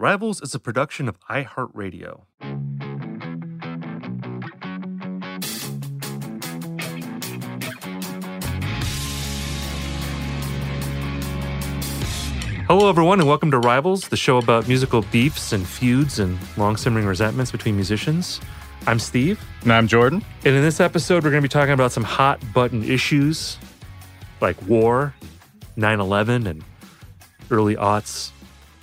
Rivals is a production of iHeartRadio. Hello, everyone, and welcome to Rivals, the show about musical beefs and feuds and long simmering resentments between musicians. I'm Steve. And I'm Jordan. And in this episode, we're going to be talking about some hot button issues like war, 9 11, and early aughts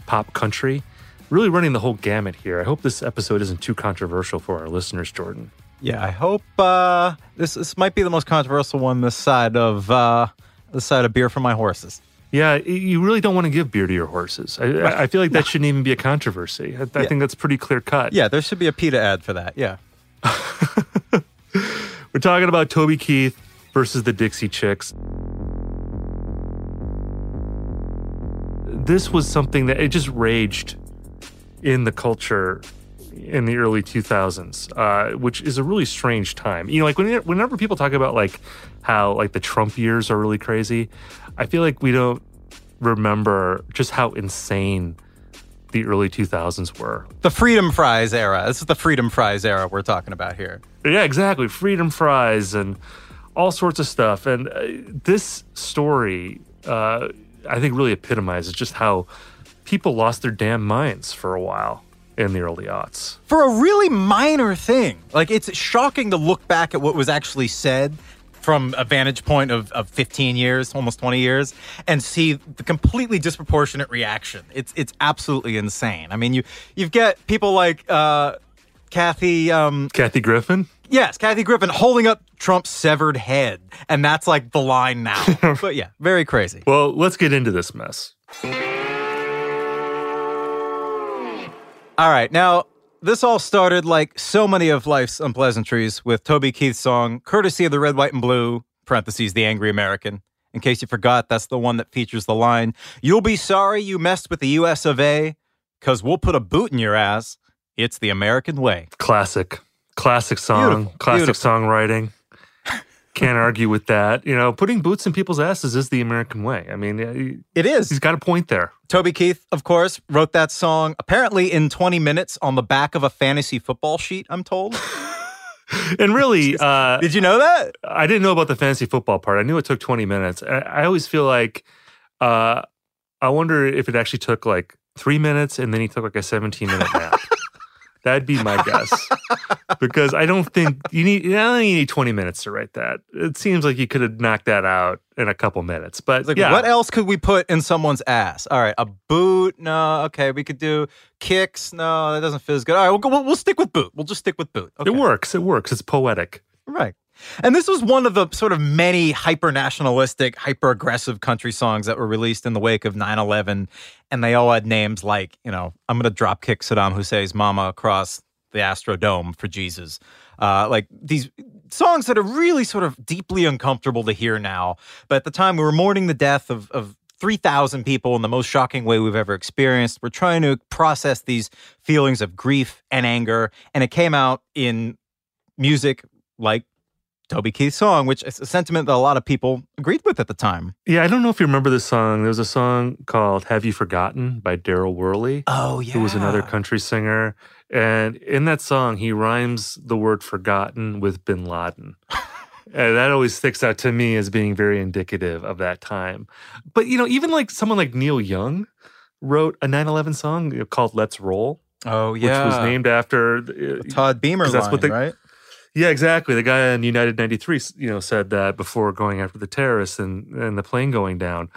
pop country. Really running the whole gamut here. I hope this episode isn't too controversial for our listeners, Jordan. Yeah, I hope uh, this this might be the most controversial one this side of uh, this side of beer for my horses. Yeah, you really don't want to give beer to your horses. I, I feel like that shouldn't even be a controversy. I, I Yeah. think that's pretty clear cut. Yeah, there should be a PETA ad for that. Yeah. We're talking about Toby Keith versus the Dixie Chicks. This was something that it just raged in the culture in the early 2000s, uh, which is a really strange time. You know, like when, whenever people talk about like how like the Trump years are really crazy, I feel like we don't remember just how insane the early 2000s were. The Freedom Fries era. This is the Freedom Fries era we're talking about here. Yeah, exactly. Freedom fries and all sorts of stuff. And uh, this story, uh, I think, really epitomizes just how people lost their damn minds for a while in the early aughts. For a really minor thing. Like, it's shocking to look back at what was actually said from a vantage point of, of 15 years, almost 20 years, and see the completely disproportionate reaction. It's it's absolutely insane. I mean, you you've got people like uh, Kathy um, Kathy Griffin. Yes, Kathy Griffin holding up Trump's severed head. And that's like the line now. but yeah, very crazy. Well, let's get into this mess. All right. Now, this all started like so many of life's unpleasantries with Toby Keith's song, courtesy of the Red, White, and Blue, parentheses, the Angry American. In case you forgot, that's the one that features the line, You'll be sorry you messed with the US of A, because we'll put a boot in your ass. It's the American way. Classic. Classic song. Beautiful, Classic beautiful. songwriting. Can't argue with that. You know, putting boots in people's asses is the American way. I mean, It is. he's got a point there. Toby Keith, of course, wrote that song apparently in 20 minutes on the back of a fantasy football sheet, I'm told. And really, uh, Did you know that? I didn't know about the fantasy football part. I knew it took 20 minutes. I, I always feel like, uh, I wonder if it actually took like three minutes and then he took like a 17 minute nap. That'd be my guess. because I don't think you need, I don't think you need 20 minutes to write that. It seems like you could have knocked that out in a couple minutes. But like, yeah, what else could we put in someone's ass? All right, a boot? No. Okay, we could do kicks. No, that doesn't feel as good. All right, we'll, go, we'll, we'll stick with boot. We'll just stick with boot. Okay. it works. It works. It's poetic. Right. And this was one of the sort of many hyper nationalistic, hyper aggressive country songs that were released in the wake of 9 11. And they all had names like, you know, I'm going to drop kick Saddam Hussein's mama across the Astrodome for Jesus. Uh, like these songs that are really sort of deeply uncomfortable to hear now. But at the time, we were mourning the death of, of 3,000 people in the most shocking way we've ever experienced. We're trying to process these feelings of grief and anger. And it came out in music like Toby Keith's song, which is a sentiment that a lot of people agreed with at the time. Yeah, I don't know if you remember this song. There was a song called Have You Forgotten by Darryl Worley. Oh, yeah. Who was another country singer. And in that song, he rhymes the word forgotten with bin Laden. and that always sticks out to me as being very indicative of that time. But, you know, even like someone like Neil Young wrote a 9 11 song called Let's Roll. Oh, yeah. Which was named after uh, Todd Beamer that's what they, right? Yeah, exactly. The guy in United 93, you know, said that before going after the terrorists and, and the plane going down.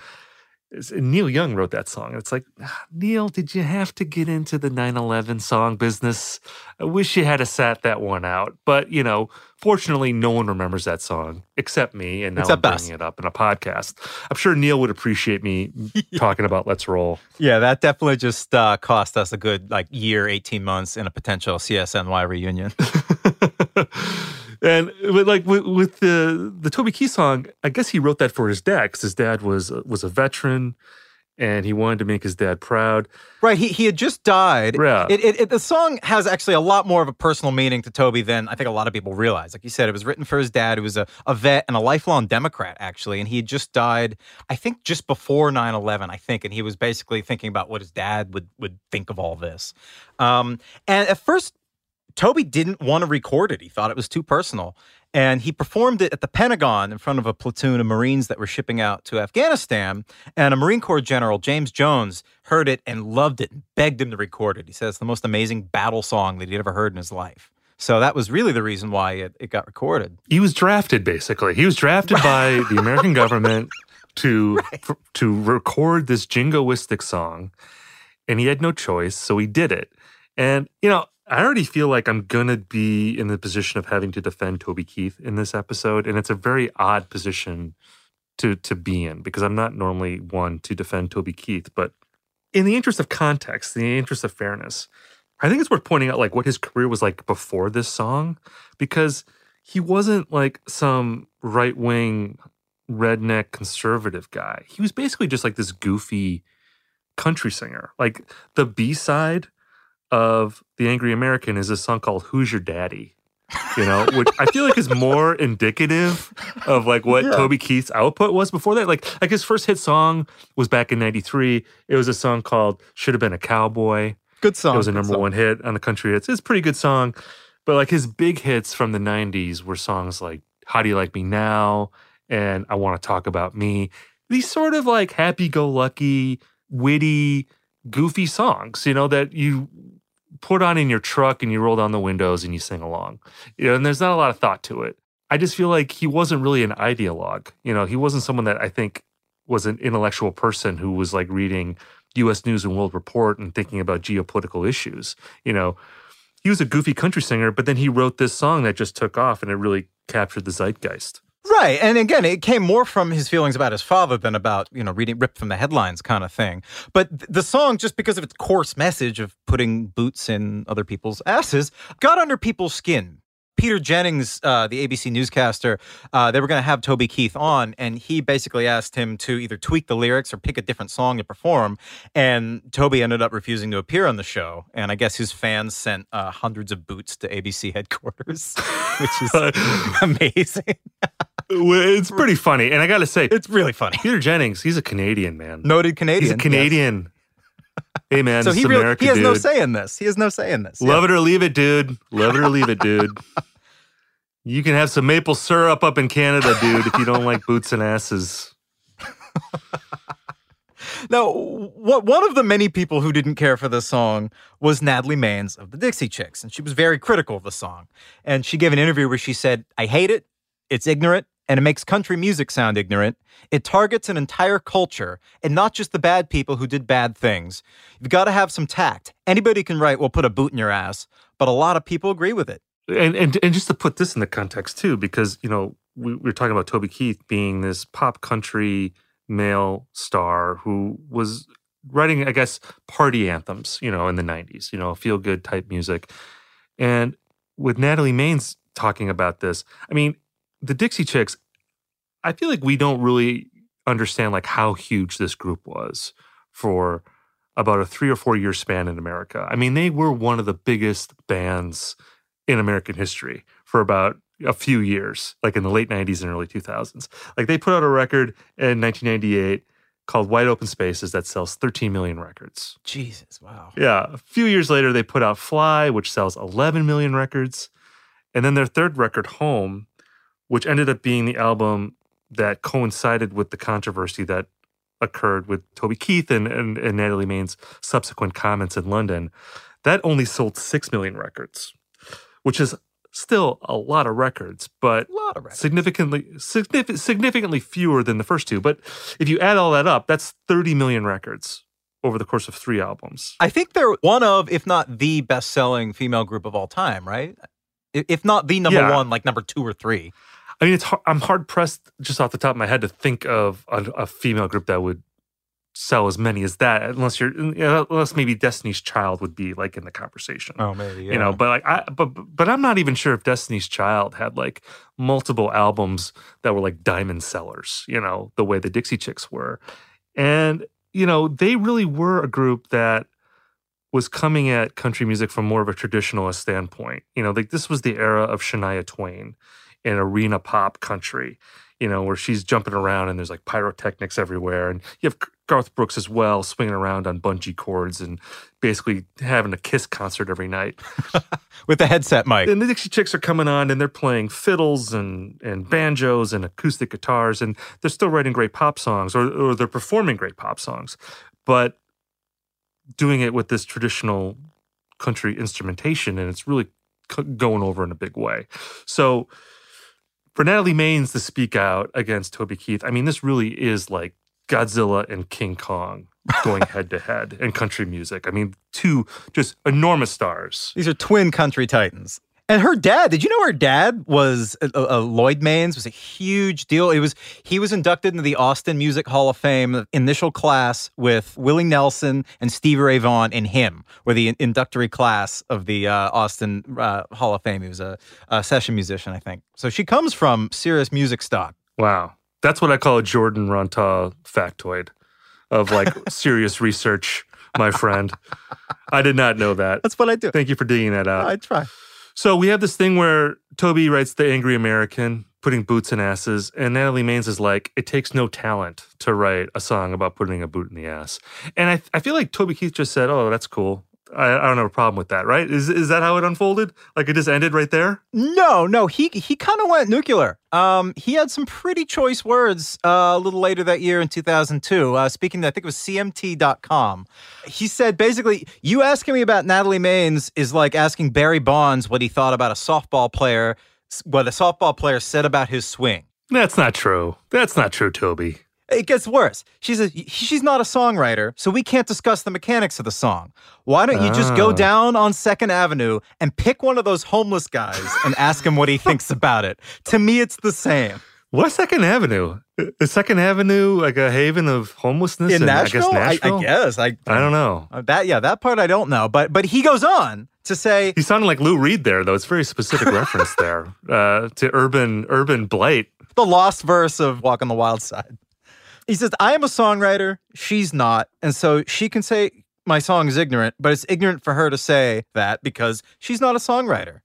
And Neil Young wrote that song. It's like, "Ah, Neil, did you have to get into the 9 11 song business? I wish you had a sat that one out. But, you know, fortunately, no one remembers that song except me. And now Except I'm us. bringing it up in a podcast. I'm sure Neil would appreciate me talking about Let's Roll. Yeah, that definitely just uh, cost us a good like year, 18 months in a potential CSNY reunion. and with, like with, with the the Toby Keith song, I guess he wrote that for his dad because his dad was was a veteran, and he wanted to make his dad proud. Right, he, he had just died. Yeah. It, it, it, the song has actually a lot more of a personal meaning to Toby than I think a lot of people realize. Like you said, it was written for his dad, who was a, a vet and a lifelong Democrat, actually. And he had just died, I think, just before 9 11, I think. And he was basically thinking about what his dad would, would think of all this. Um, and at first, Toby didn't want to record it. He thought it was too personal. And he performed it at the Pentagon in front of a platoon of Marines that were shipping out to Afghanistan. And a Marine Corps General, James Jones, heard it and loved it and begged him to record it. He says it's the most amazing battle song that he'd ever heard in his life. So that was really the reason why it, it got recorded. He was drafted basically. He was drafted by the American government to f- to record this jingoistic song, and he had no choice, so he did it. And you know, I already feel like I'm gonna be in the position of having to defend Toby Keith in this episode, and it's a very odd position to to be in because I'm not normally one to defend Toby Keith, but in the interest of context, in the interest of fairness, I think it's worth pointing out like what his career was like before this song, because he wasn't like some right wing redneck conservative guy. He was basically just like this goofy country singer. Like the B side of The Angry American is a song called Who's Your Daddy? You know, which I feel like is more indicative of like what Yeah. Toby Keith's output was before that. Like, like his first hit song was back in '93. It was a song called "Should Have Been a Cowboy." Good song. It was a number one hit on the country hits. It's a pretty good song. But like his big hits from the 90s were songs like How Do You Like Me Now and I Want to Talk About Me. These sort of like happy go lucky, witty, goofy songs, you know, that you put on in your truck and you roll down the windows and you sing along. You know, and there's not a lot of thought to it. I just feel like he wasn't really an ideologue. You know, he wasn't someone that I think was an intellectual person who was like reading US News and World Report and thinking about geopolitical issues. You know, he was a goofy country singer, but then he wrote this song that just took off and it really captured the zeitgeist. Right. And again, it came more from his feelings about his father than about, you know, reading ripped from the headlines kind of thing. But th- the song, just because of its coarse message of putting boots in other people's asses, got under people's skin. Peter Jennings, uh, the ABC newscaster, uh, they were going to have Toby Keith on, and he basically asked him to either tweak the lyrics or pick a different song to perform. And Toby ended up refusing to appear on the show. And I guess his fans sent uh, hundreds of boots to ABC headquarters, which is amazing. It's pretty funny. And I got to say, It's really funny. Peter Jennings, he's a Canadian man. Noted Canadian. he's a yes. Canadian. Hey, man, So he, really, he has dude. no say in this. He has no say in this. Love it or leave it, dude. Love it or leave it, dude. You can have some maple syrup up in Canada, dude, if you don't like boots and asses. Now, what, one of the many people who didn't care for this song was Natalie Maines of the Dixie Chicks, and she was very critical of the song. And she gave an interview where she said, I hate it, it's ignorant, and it makes country music sound ignorant. It targets an entire culture, and not just the bad people who did bad things. You've got to have some tact. Anybody can write, well, put a boot in your ass, but a lot of people agree with it. And, and and just to put this in the context too, because you know we, we were talking about Toby Keith being this pop country male star who was writing, I guess, party anthems, you know, in the '90s, you know, feel good type music, and with Natalie Maines talking about this, I mean, the Dixie Chicks, I feel like we don't really understand like how huge this group was for about a three or four year span in America. I mean, they were one of the biggest bands in American history for about a few years, like in the late 90s and early 2000s. Like they put out a record in 1998 called Wide Open Spaces that sells 13 million records. Jesus, wow. Yeah. A few years later, they put out Fly, which sells 11 million records. And then their third record, Home, which ended up being the album that coincided with the controversy that occurred with Toby Keith and, and, and Natalie Main's subsequent comments in London, that only sold 6 million records, which is still a lot of records, but of records. significantly signifi- significantly fewer than the first two. But if you add all that up, that's 30 million records over the course of three albums. I think they're one of, if not the best selling female group of all time, right? If not the number Yeah. one, like number two or three. I mean, it's hard, I'm hard pressed just off the top of my head to think of a, a female group that would sell as many as that, unless you're unless maybe Destiny's Child would be like in the conversation. Oh, maybe. yeah. You know, but like I but but I'm not even sure if Destiny's Child had like multiple albums that were like diamond sellers, you know, the way the Dixie Chicks were. And you know, they really were a group that was coming at country music from more of a traditionalist standpoint. You know, like this was the era of Shania Twain in arena pop country, you know, where she's jumping around and there's like pyrotechnics everywhere. And you have Garth Brooks as well, swinging around on bungee cords and basically having a kiss concert every night. with the headset mic. And the Dixie Chicks are coming on and they're playing fiddles and, and banjos and acoustic guitars, and they're still writing great pop songs or, or they're performing great pop songs, but doing it with this traditional country instrumentation, and it's really going over in a big way. So for Natalie Maines to speak out against Toby Keith, I mean, this really is like Godzilla and King Kong going head to head in country music. I mean, two just enormous stars. These are twin country titans. And her dad, did you know her dad was uh, uh, Lloyd Maines was a huge deal. It was he was inducted into the Austin Music Hall of Fame initial class with Willie Nelson and Stevie Ray Vaughan and him were the inductory class of the uh, Austin uh, Hall of Fame. He was a, a session musician, I think. So she comes from serious music stock. Wow. That's what I call a Jordan Runtagh factoid of like serious research, my friend. I did not know that. That's what I do. Thank you for digging that out. I try. So we have this thing where Toby writes The Angry American, putting boots in asses, and Natalie Maines is like, it takes no talent to write a song about putting a boot in the ass. And I, I feel like Toby Keith just said, oh, that's cool. I, I don't have a problem with that, right? Is is that how it unfolded? Like it just ended right there? No, no, he he kind of went nuclear. Um, he had some pretty choice words uh, a little later that year in 2002. Uh, speaking, to, I think it was CMT.com. He said basically, you asking me about Natalie Maines is like asking Barry Bonds what he thought about a softball player, what a softball player said about his swing. That's not true. That's not true, Toby. It gets worse. She says she's not a songwriter, so we can't discuss the mechanics of the song. Why don't you just go Ah. down on Second Avenue and pick one of those homeless guys and ask him what he thinks about it? To me, it's the same. What Second Avenue? Is Second Avenue like a haven of homelessness In Nashville, I guess Nashville? I, guess. I, I don't know. Uh, that yeah, that part I don't know. But but he goes on to say He sounded like Lou Reed there, though. It's a very specific reference there uh, to urban urban blight. the lost verse of Walk on the Wild Side. He says, I am a songwriter, she's not. And so she can say my song is ignorant, but it's ignorant for her to say that because she's not a songwriter.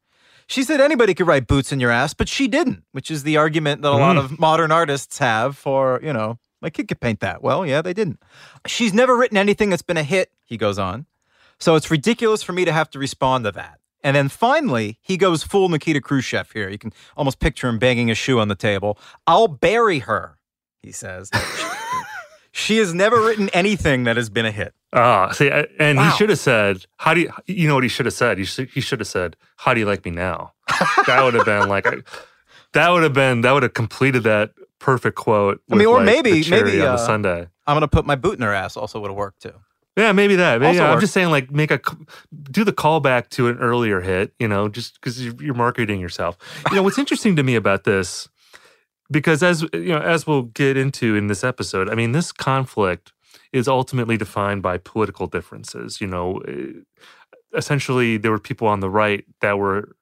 She said anybody could write boots in your ass, but she didn't, which is the argument that a lot Mm. of modern artists have for, you know, my kid could paint that. Well, yeah, they didn't. She's never written anything that's been a hit, he goes on. So it's ridiculous for me to have to respond to that. And then finally, he goes full Nikita Khrushchev here. You can almost picture him banging a shoe on the table. I'll bury her, he says. she has never written anything that has been a hit. Ah, see, and Wow. he should have said, "How do you?" You know what he should have said? He should, he should have said, "How do you like me now?" that would have been like, that would have been that would have completed that perfect quote. I mean, or like, maybe- the cherry maybe, on uh, the sundae. I'm going to put my boot in her ass also would have worked too. Yeah, maybe that. Maybe, Also I'm just saying, like, make a c- do the callback to an earlier hit. You know, just because you're, you're marketing yourself. You know, what's interesting to me about this, because as you know, as we'll get into in this episode, I mean, this conflict is ultimately defined by political differences. You know, eh, essentially, there were people on the right that were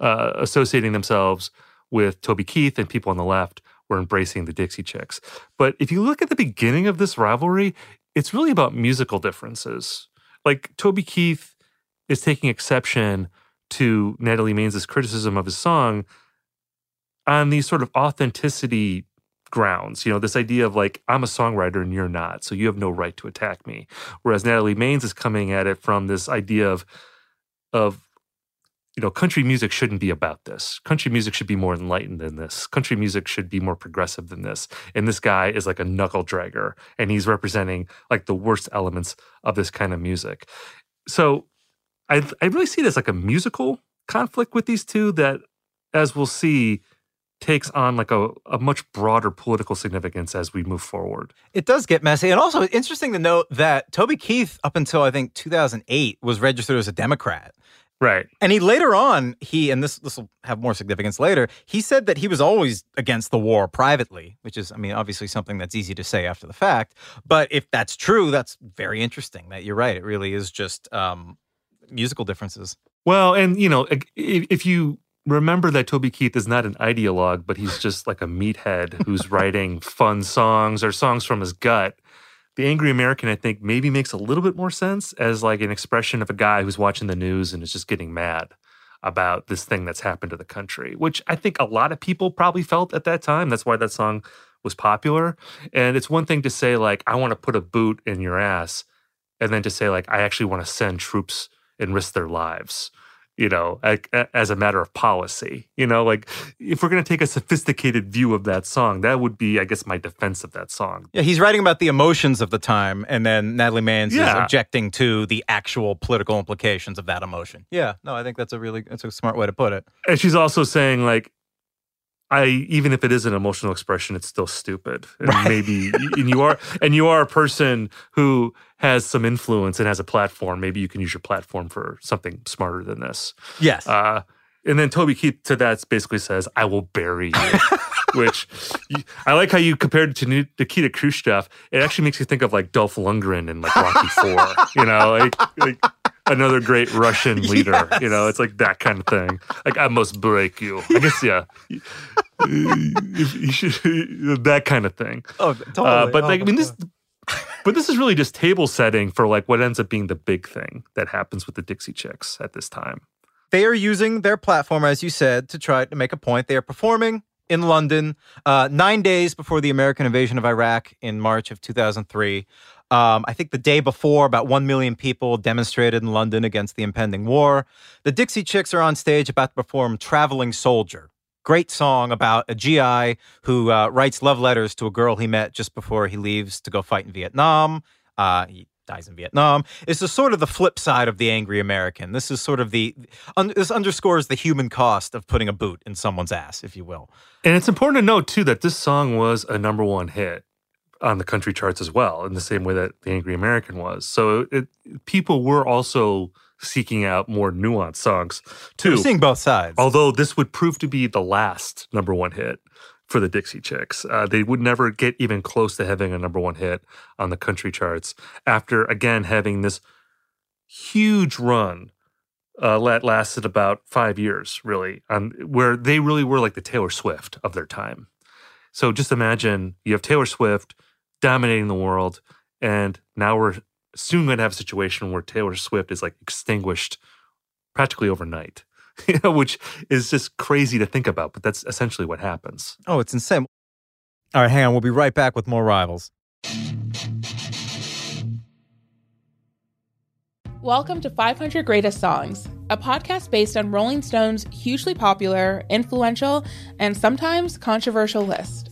uh, associating themselves with Toby Keith, and people on the left were embracing the Dixie Chicks. But if you look at the beginning of this rivalry, it's really about musical differences. Like Toby Keith is taking exception to Natalie Maines' criticism of his song on these sort of authenticity grounds. You know, this idea of like, I'm a songwriter and you're not, so you have no right to attack me. Whereas Natalie Maines is coming at it from this idea of, of, you know, country music shouldn't be about this. Country music should be more enlightened than this. Country music should be more progressive than this. And this guy is like a knuckle dragger and he's representing like the worst elements of this kind of music. So I I really see this like a musical conflict with these two that, as we'll see, takes on like a, a much broader political significance as we move forward. It does get messy. And also, interesting to note that Toby Keith, up until I think 2008, was registered as a Democrat. Right. And he later on, he, and this this will have more significance later, he said that he was always against the war privately, which is, I mean, obviously something that's easy to say after the fact. But if that's true, that's very interesting that you're right. It really is just um, musical differences. Well, and you know, if, if you remember that Toby Keith is not an ideologue, but he's just like a meathead who's writing fun songs or songs from his gut. The Angry American, I think, maybe makes a little bit more sense as like an expression of a guy who's watching the news and is just getting mad about this thing that's happened to the country, which I think a lot of people probably felt at that time. That's why that song was popular. And it's one thing to say, like, I want to put a boot in your ass, and then to say, like, I actually want to send troops and risk their lives you know, as a matter of policy. You know, like if we're going to take a sophisticated view of that song, that would be, I guess, my defense of that song. Yeah, he's writing about the emotions of the time, and then Natalie Maines Yeah. is objecting to the actual political implications of that emotion. Yeah, no, I think that's a really that's a smart way to put it. And she's also saying, like, I even if it is an emotional expression, it's still stupid. And Right. maybe and you are and you are a person who has some influence and has a platform. Maybe you can use your platform for something smarter than this. Yes. Uh, and then Toby Keith to that basically says, "I will bury you," which you, I like how you compared it to Nikita Khrushchev. It actually makes you think of like Dolph Lundgren and like Rocky Four. You know, like like another great Russian leader. You know, it's like that kind of thing. Like I must break you. I guess yeah. If you should, that kind of thing. Oh, totally. Uh, but Oh, like, I mean, this, but this is really just table setting for like what ends up being the big thing that happens with the Dixie Chicks at this time. they are using their platform, as you said, to try to make a point. They are performing in London uh, nine days before the American invasion of Iraq in March of 2003. Um, I think the day before, about 1 million people demonstrated in London against the impending war. The Dixie Chicks are on stage about to perform Traveling Soldier. Great song about a GI who uh, writes love letters to a girl he met just before he leaves to go fight in Vietnam. Uh, he dies in Vietnam. This is sort of the flip side of the angry American. This is sort of the un, this underscores the human cost of putting a boot in someone's ass, if you will. And it's important to note too that this song was a number one hit on the country charts as well, in the same way that the Angry American was. So it, people were also seeking out more nuanced songs too. We're seeing both sides. Although this would prove to be the last number one hit for the Dixie Chicks. Uh, they would never get even close to having a number one hit on the country charts after, again, having this huge run uh, that lasted about five years, really, um, where they really were like the Taylor Swift of their time. So just imagine you have Taylor Swift dominating the world, and now we're soon going to have a situation where Taylor Swift is like extinguished practically overnight, you know, which is just crazy to think about, but that's essentially what happens. Oh, it's insane. All right, hang on. We'll be right back with more rivals. Welcome to 500 Greatest Songs, a podcast based on Rolling Stone's hugely popular, influential, and sometimes controversial list.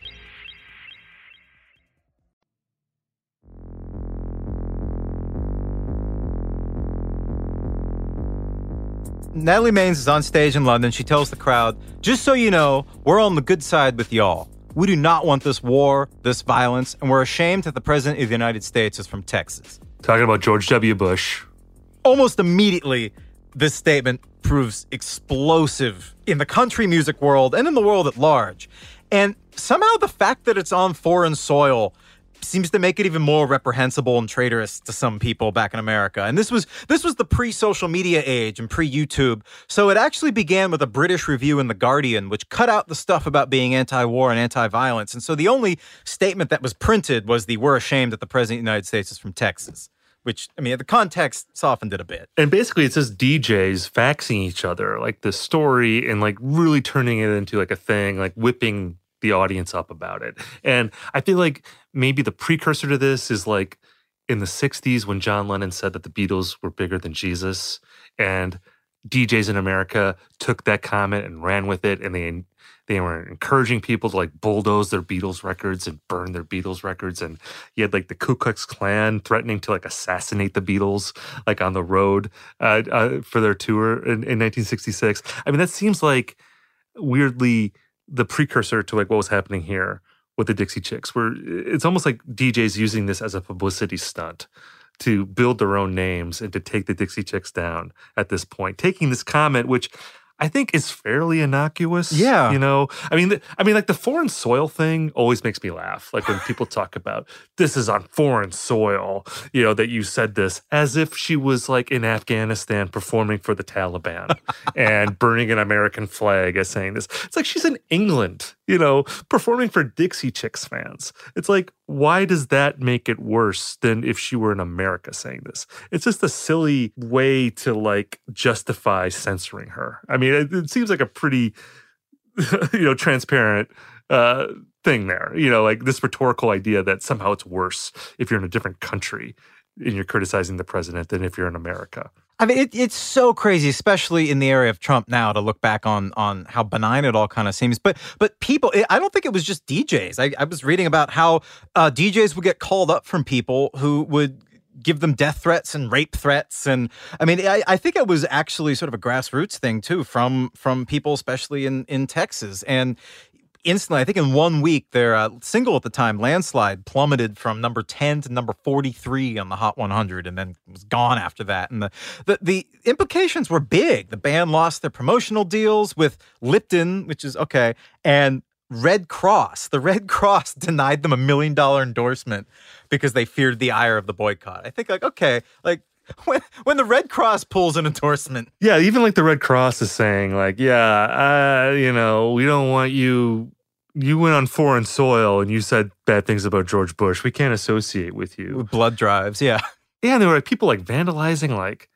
Natalie Maines is on stage in London. She tells the crowd, just so you know, we're on the good side with y'all. We do not want this war, this violence, and we're ashamed that the President of the United States is from Texas. Talking about George W. Bush. Almost immediately, this statement proves explosive in the country music world and in the world at large. And somehow the fact that it's on foreign soil seems to make it even more reprehensible and traitorous to some people back in America. And this was this was the pre-social media age and pre-YouTube. So it actually began with a British review in The Guardian which cut out the stuff about being anti-war and anti-violence. And so the only statement that was printed was the we're ashamed that the president of the United States is from Texas which I mean, the context softened it a bit. And basically, it's just DJs faxing each other like the story and like really turning it into like a thing, like whipping the audience up about it. And I feel like maybe the precursor to this is like in the 60s when John Lennon said that the Beatles were bigger than Jesus. And DJs in America took that comment and ran with it, and they they were encouraging people to like bulldoze their Beatles records and burn their Beatles records. And you had like the Ku Klux Klan threatening to like assassinate the Beatles like on the road uh, uh, for their tour in, in 1966. I mean, that seems like weirdly the precursor to like what was happening here with the Dixie Chicks, where it's almost like DJs using this as a publicity stunt to build their own names and to take the Dixie Chicks down at this point. Taking this comment, which I think is fairly innocuous. Yeah. You know, I mean, I mean, like the foreign soil thing always makes me laugh. Like when people talk about this is on foreign soil, you know, that you said this as if she was like in Afghanistan performing for the Taliban and burning an American flag as saying this. It's like she's in England, you know, performing for Dixie Chicks fans. It's like, why does that make it worse than if she were in America saying this? It's just a silly way to like justify censoring her. I mean, it, it seems like a pretty, you know, transparent uh, thing there. You know, like this rhetorical idea that somehow it's worse if you're in a different country and you're criticizing the president than if you're in America. I mean, it, it's so crazy, especially in the area of Trump now, to look back on on how benign it all kind of seems. But but people, I don't think it was just DJs. I, I was reading about how uh, DJs would get called up from people who would give them death threats and rape threats and i mean I, I, think it was actually sort of a grassroots thing too from from people especially in in texas and instantly, I think in one week, their uh, single at the time, Landslide, plummeted from number 10 to number 43 on the Hot 100 and then was gone after that. And the, the, the implications were big. The band lost their promotional deals with Lipton, which is okay, and Red Cross. The Red Cross denied them a million dollar endorsement because they feared the ire of the boycott. I think, like, okay, like, when when the Red Cross pulls an endorsement. Yeah, even like the Red Cross is saying like, yeah, uh, you know, we don't want you you went on foreign soil and you said bad things about George Bush. We can't associate with you. With blood drives, yeah. Yeah, and there were like, people like vandalizing like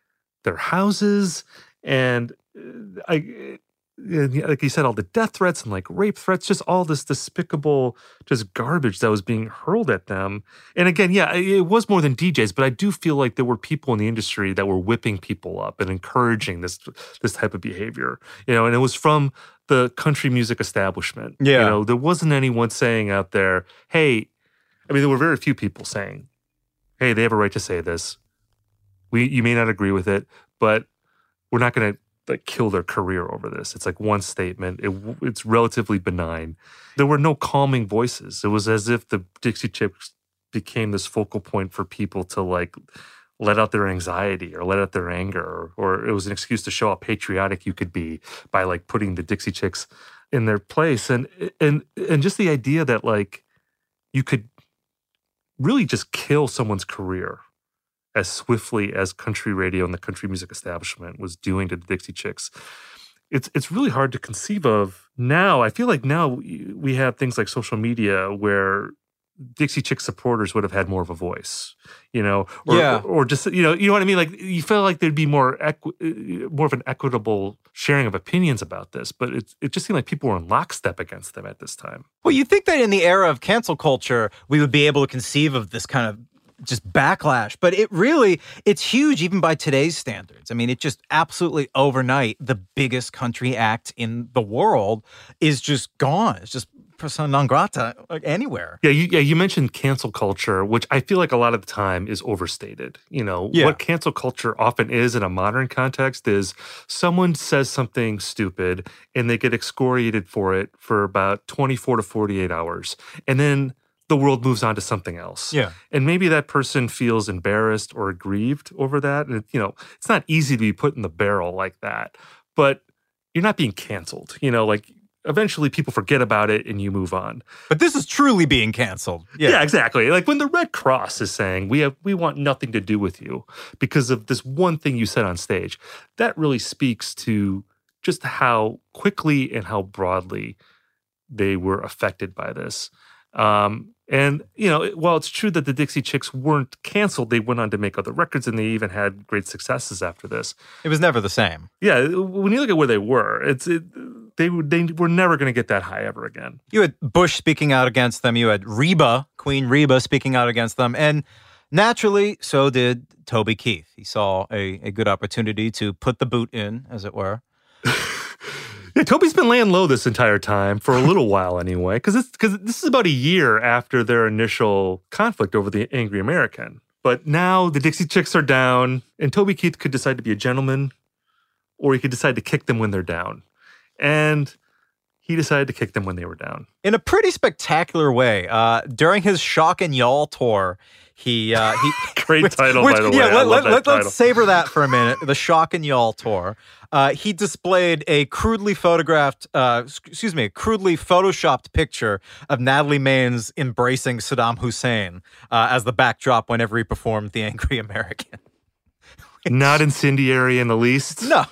their houses and uh, I like you said all the death threats and like rape threats just all this despicable just garbage that was being hurled at them. And again yeah it was more than djs but i do feel like there were people in the industry that were whipping people up and encouraging this this type of behavior you know and it was from the country music establishment. Yeah. you know there wasn't anyone saying out there hey i mean there were very few people saying hey they have a right to say this. We you may not agree with it but we're not going to like kill their career over this. It's like one statement. It, it's relatively benign. There were no calming voices. It was as if the Dixie Chicks became this focal point for people to like let out their anxiety or let out their anger, or, or it was an excuse to show how patriotic you could be by like putting the Dixie Chicks in their place, and and and just the idea that like you could really just kill someone's career as swiftly as country radio and the country music establishment was doing to the Dixie Chicks. It's it's really hard to conceive of now. I feel like now we have things like social media where Dixie Chick supporters would have had more of a voice, you know, or, Yeah. or, or just you know, you know what I mean. Like you feel like there'd be more equi- more of an equitable sharing of opinions about this, but it it just seemed like people were in lockstep against them at this time. Well, you think that in the era of cancel culture, we would be able to conceive of this kind of just backlash, but it really it's huge even by today's standards. I mean, it just absolutely overnight the biggest country act in the world is just gone. It's just persona non grata like anywhere. Yeah, you, yeah, you mentioned cancel culture, which I feel like a lot of the time is overstated. You know, Yeah. what cancel culture often is in a modern context is someone says something stupid and they get excoriated for it for about 24 to 48 hours. And then the world moves on to something else. Yeah. And maybe that person feels embarrassed or aggrieved over that. And, you know, it's not easy to be put in the barrel like that, but you're not being canceled. You know, like eventually people forget about it and you move on. But this is truly being canceled. Yeah. exactly. Like when the Red Cross is saying we have we want nothing to do with you because of this one thing you said on stage, that really speaks to just how quickly and how broadly they were affected by this. Um, and you know, while it's true that the Dixie Chicks weren't canceled, they went on to make other records, and they even had great successes after this. It was never the same. Yeah, when you look at where they were, it's it, they were- they were never going to get that high ever again. You had Bush speaking out against them. You had Reba, Queen Reba, speaking out against them. And naturally, so did Toby Keith. He saw a, a good opportunity to put the boot in, as it were. Toby's been laying low this entire time for a little while anyway, because because this is about a year after their initial conflict over the Angry American. But now the Dixie Chicks are down, and Toby Keith could decide to be a gentleman, or he could decide to kick them when they're down, and he decided to kick them when they were down. In a pretty spectacular way, uh, during his Shock and Y'all tour, he uh, he Great title, which- by the way. Yeah, I let, let, title. us savor that for a minute. The Shock and Y'all tour. Uh, he displayed a crudely photographed, uh, excuse me, a crudely photoshopped picture of Natalie Maines embracing Saddam Hussein uh, as the backdrop whenever he performed "The Angry American." Not incendiary in the least. No,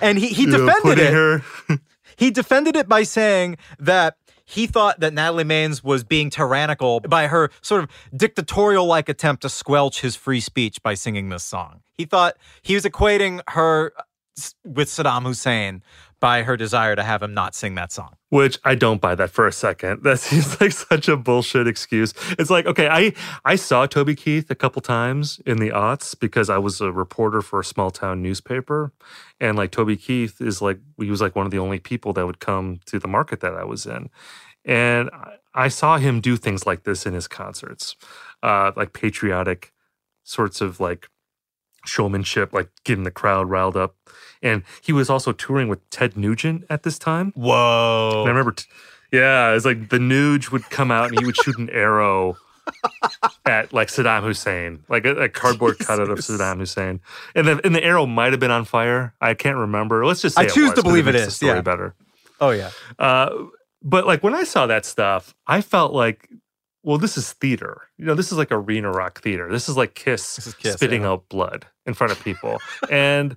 and he he defended it. He defended it by saying that he thought that Natalie Maines was being tyrannical by her sort of dictatorial like attempt to squelch his free speech by singing this song. He thought he was equating her with Saddam Hussein by her desire to have him not sing that song. Which I don't buy that for a second. That seems like such a bullshit excuse. It's like, okay, I I saw Toby Keith a couple times in the aughts because I was a reporter for a small town newspaper. And like Toby Keith is like he was like one of the only people that would come to the market that I was in. And I- I saw him do things like this in his concerts. Uh like patriotic sorts of like showmanship, like getting the crowd riled up. And he was also touring with Ted Nugent at this time. Whoa. And I remember, t- yeah, it's like the Nuge would come out and he would shoot an arrow at like Saddam Hussein, like a, a cardboard cutout of Saddam Hussein. And the, and the arrow might have been on fire. I can't remember. Let's just say I it choose was, to believe it the story yeah. better. Oh yeah. Uh, but like when I saw that stuff, I felt like, well, this is theater. You know, this is like arena rock theater. This is like Kiss, Kiss, spitting yeah. out blood in front of people. and,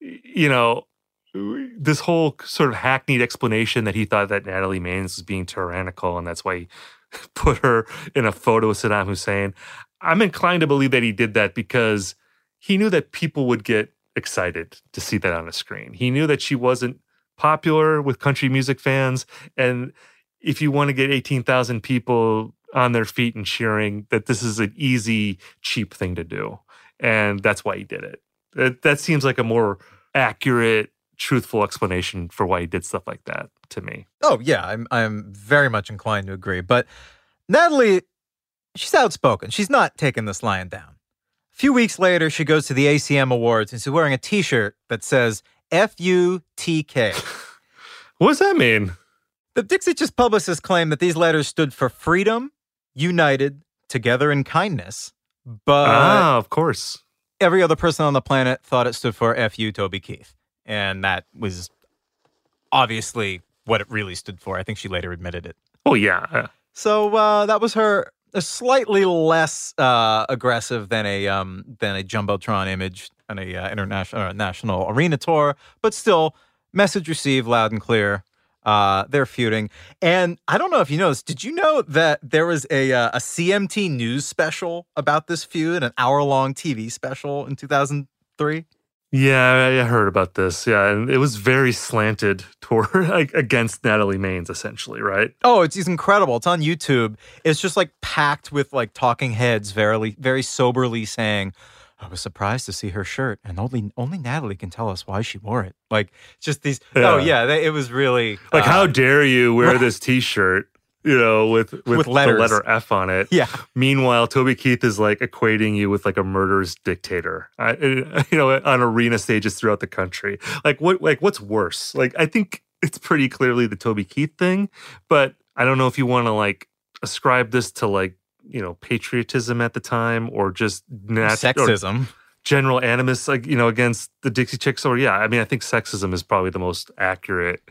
you know, this whole sort of hackneyed explanation that he thought that Natalie Maines was being tyrannical and that's why he put her in a photo with Saddam Hussein. I'm inclined to believe that he did that because he knew that people would get excited to see that on a screen. He knew that she wasn't popular with country music fans. And if you want to get 18,000 people on their feet and cheering, that this is an easy, cheap thing to do. And that's why he did it. That, that seems like a more accurate, truthful explanation for why he did stuff like that to me. Oh yeah, I'm I'm very much inclined to agree. But Natalie, she's outspoken. She's not taking this lying down. A few weeks later, she goes to the ACM Awards and she's wearing a T-shirt that says F U T K. What does that mean? The Dixie Chicks publicists claim that these letters stood for freedom, united, together in kindness. But ah, of course. every other person on the planet thought it stood for F.U. Toby Keith. And that was obviously what it really stood for. I think she later admitted it. Oh, yeah. So uh, that was her a slightly less uh, aggressive than a um, than a jumbotron image on a uh, international uh, national arena tour, but still message received loud and clear. Uh, they're feuding, and I don't know if you noticed. Did you know that there was a uh, a CMT news special about this feud, an hour long TV special in two thousand three? Yeah, I I heard about this. Yeah, and it was very slanted toward like, against Natalie Maines, essentially, right? Oh, it's, it's incredible. It's on YouTube. It's just like packed with like talking heads, very very soberly saying, "I was surprised to see her shirt, and only only Natalie can tell us why she wore it." Like just these. Oh Yeah. yeah, they, it was really Like, uh, how dare you wear this T-shirt? You know, with with, With letters. the letter F on it. Yeah. Meanwhile, Toby Keith is like equating you with like a murderous dictator. I, you know, on arena stages throughout the country. Like what? Like what's worse? Like I think it's pretty clearly the Toby Keith thing, but I don't know if you want to like ascribe this to like you know patriotism at the time or just nat- sexism. general animus like you know against the dixie chicks or yeah i mean i think sexism is probably the most accurate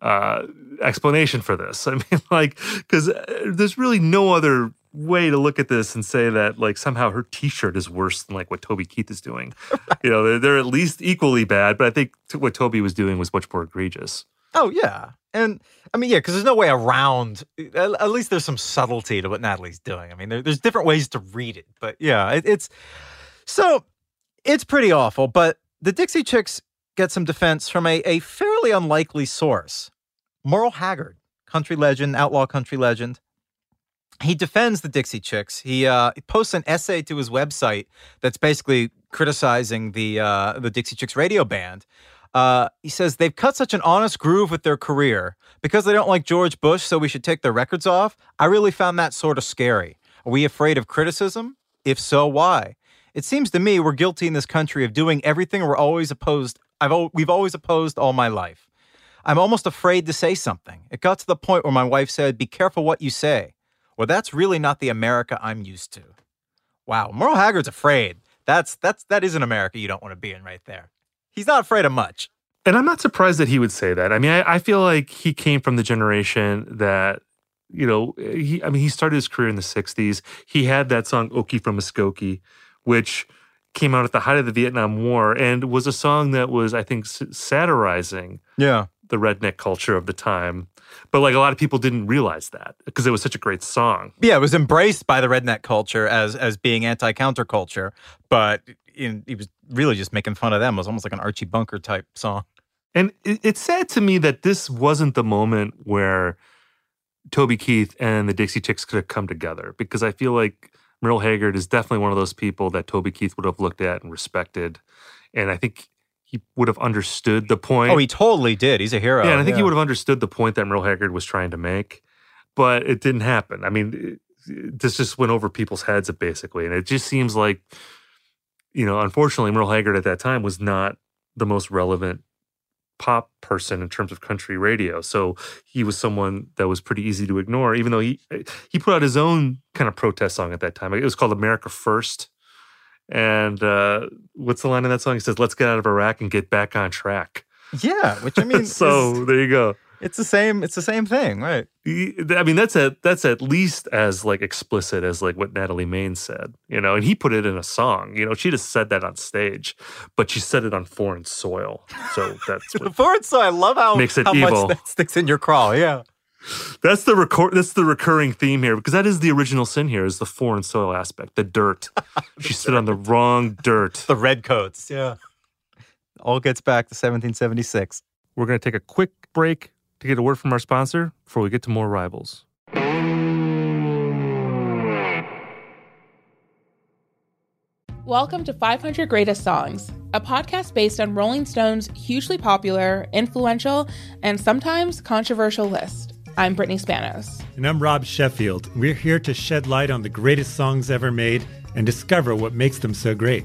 uh explanation for this. I mean like because there's really no other way to look at this and say that like somehow her t-shirt is worse than like what toby keith is doing. You know they're, they're at least equally bad but i think what toby was doing was much more egregious. Oh yeah, and I mean yeah, because there's no way around. At, at least there's some subtlety to what Natalie's doing. I mean, there, there's different ways to read it, but yeah, it, it's so it's pretty awful. But the Dixie Chicks get some defense from a, a fairly unlikely source, Merle Haggard, country legend, outlaw country legend. He defends the Dixie Chicks. He, uh, he posts an essay to his website that's basically criticizing the uh, the Dixie Chicks radio band. Uh, he says they've cut such an honest groove with their career because they don't like George Bush, so we should take their records off. I really found that sort of scary. Are we afraid of criticism? If so, why? It seems to me we're guilty in this country of doing everything we're always opposed. I've we've always opposed all my life. I'm almost afraid to say something. It got to the point where my wife said, "Be careful what you say." Well, that's really not the America I'm used to. Wow, Merle Haggard's afraid. That's that's that is an America you don't want to be in right there. He's not afraid of much. And I'm not surprised that he would say that. I mean, I, I feel like he came from the generation that, you know, he, I mean, he started his career in the 60s. He had that song, Okie from Muskogee, which came out at the height of the Vietnam War and was a song that was, I think, s- satirizing Yeah. the redneck culture of the time. But like a lot of people didn't realize that because it was such a great song. Yeah, it was embraced by the redneck culture as as being anti counterculture, he was really just making fun of them. It was almost like an Archie Bunker type song. And it, it's sad to me that this wasn't the moment where Toby Keith and the Dixie Chicks could have come together because I feel like Merle Haggard is definitely one of those people that Toby Keith would have looked at and respected. And I think he would have understood the point. Oh, he totally did. He's a hero. yeah, and I think he would have understood the point that Merle Haggard was trying to make, but it didn't happen. I mean, it- this just went over people's heads basically. And it just seems like, you know, unfortunately, Merle Haggard at that time was not the most relevant pop person in terms of country radio. So he was someone that was pretty easy to ignore, even though he he put out his own kind of protest song at that time. It was called America First. And uh, what's the line in that song? He says, "Let's get out of Iraq and get back on track." Yeah, which I mean, so is- there you go. It's the same. It's the same thing, right? I mean, that's at that's at least as like explicit as like what Natalie Maines said, you know. And he put it in a song, you know. She just said that on stage, but she said it on foreign soil, so that's what foreign soil. I love how makes it how evil. Much that sticks in your craw. Yeah, that's the record. That's the recurring theme here because that is the original sin here is the foreign soil aspect, the dirt. she stood on the wrong dirt. The redcoats. Yeah, all gets back to 1776. We're gonna take a quick break to get a word from our sponsor before we get to more rivals. Welcome to 500 Greatest Songs, a podcast based on Rolling Stone's hugely popular, influential, and sometimes controversial list. I'm Brittany Spanos. And I'm Rob Sheffield. We're here to shed light on the greatest songs ever made and discover what makes them so great.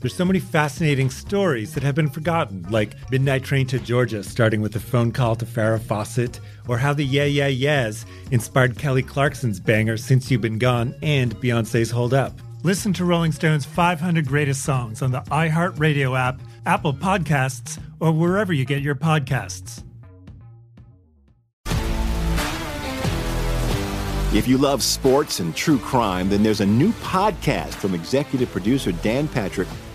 There's so many fascinating stories that have been forgotten, like Midnight Train to Georgia, starting with a phone call to Farrah Fawcett, or how the Yeah Yeah Yeahs inspired Kelly Clarkson's banger Since You've Been Gone and Beyonce's Hold Up. Listen to Rolling Stone's 500 Greatest Songs on the iHeartRadio app, Apple Podcasts, or wherever you get your podcasts. If you love sports and true crime, then there's a new podcast from executive producer Dan Patrick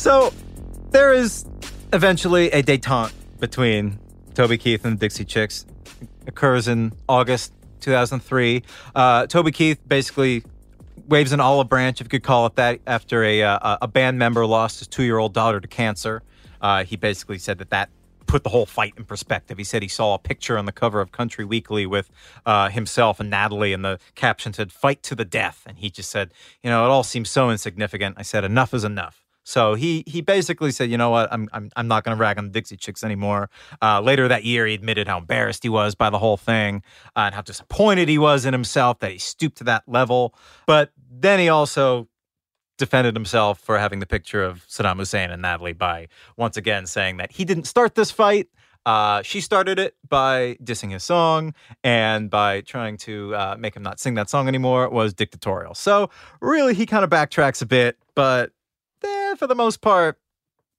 So there is eventually a detente between Toby Keith and the Dixie Chicks. It occurs in August 2003. Uh, Toby Keith basically waves an olive branch, if you could call it that, after a uh, a band member lost his two year old daughter to cancer. Uh, he basically said that that put the whole fight in perspective. He said he saw a picture on the cover of Country Weekly with uh, himself and Natalie, and the caption said "Fight to the death," and he just said, "You know, it all seems so insignificant." I said, "Enough is enough." So he he basically said, you know what, I'm I'm, I'm not going to rag on the Dixie Chicks anymore. Uh, later that year, he admitted how embarrassed he was by the whole thing uh, and how disappointed he was in himself that he stooped to that level. But then he also defended himself for having the picture of Saddam Hussein and Natalie by once again saying that he didn't start this fight. Uh, she started it by dissing his song and by trying to uh, make him not sing that song anymore. Was dictatorial. So really, he kind of backtracks a bit, but eh, for the most part,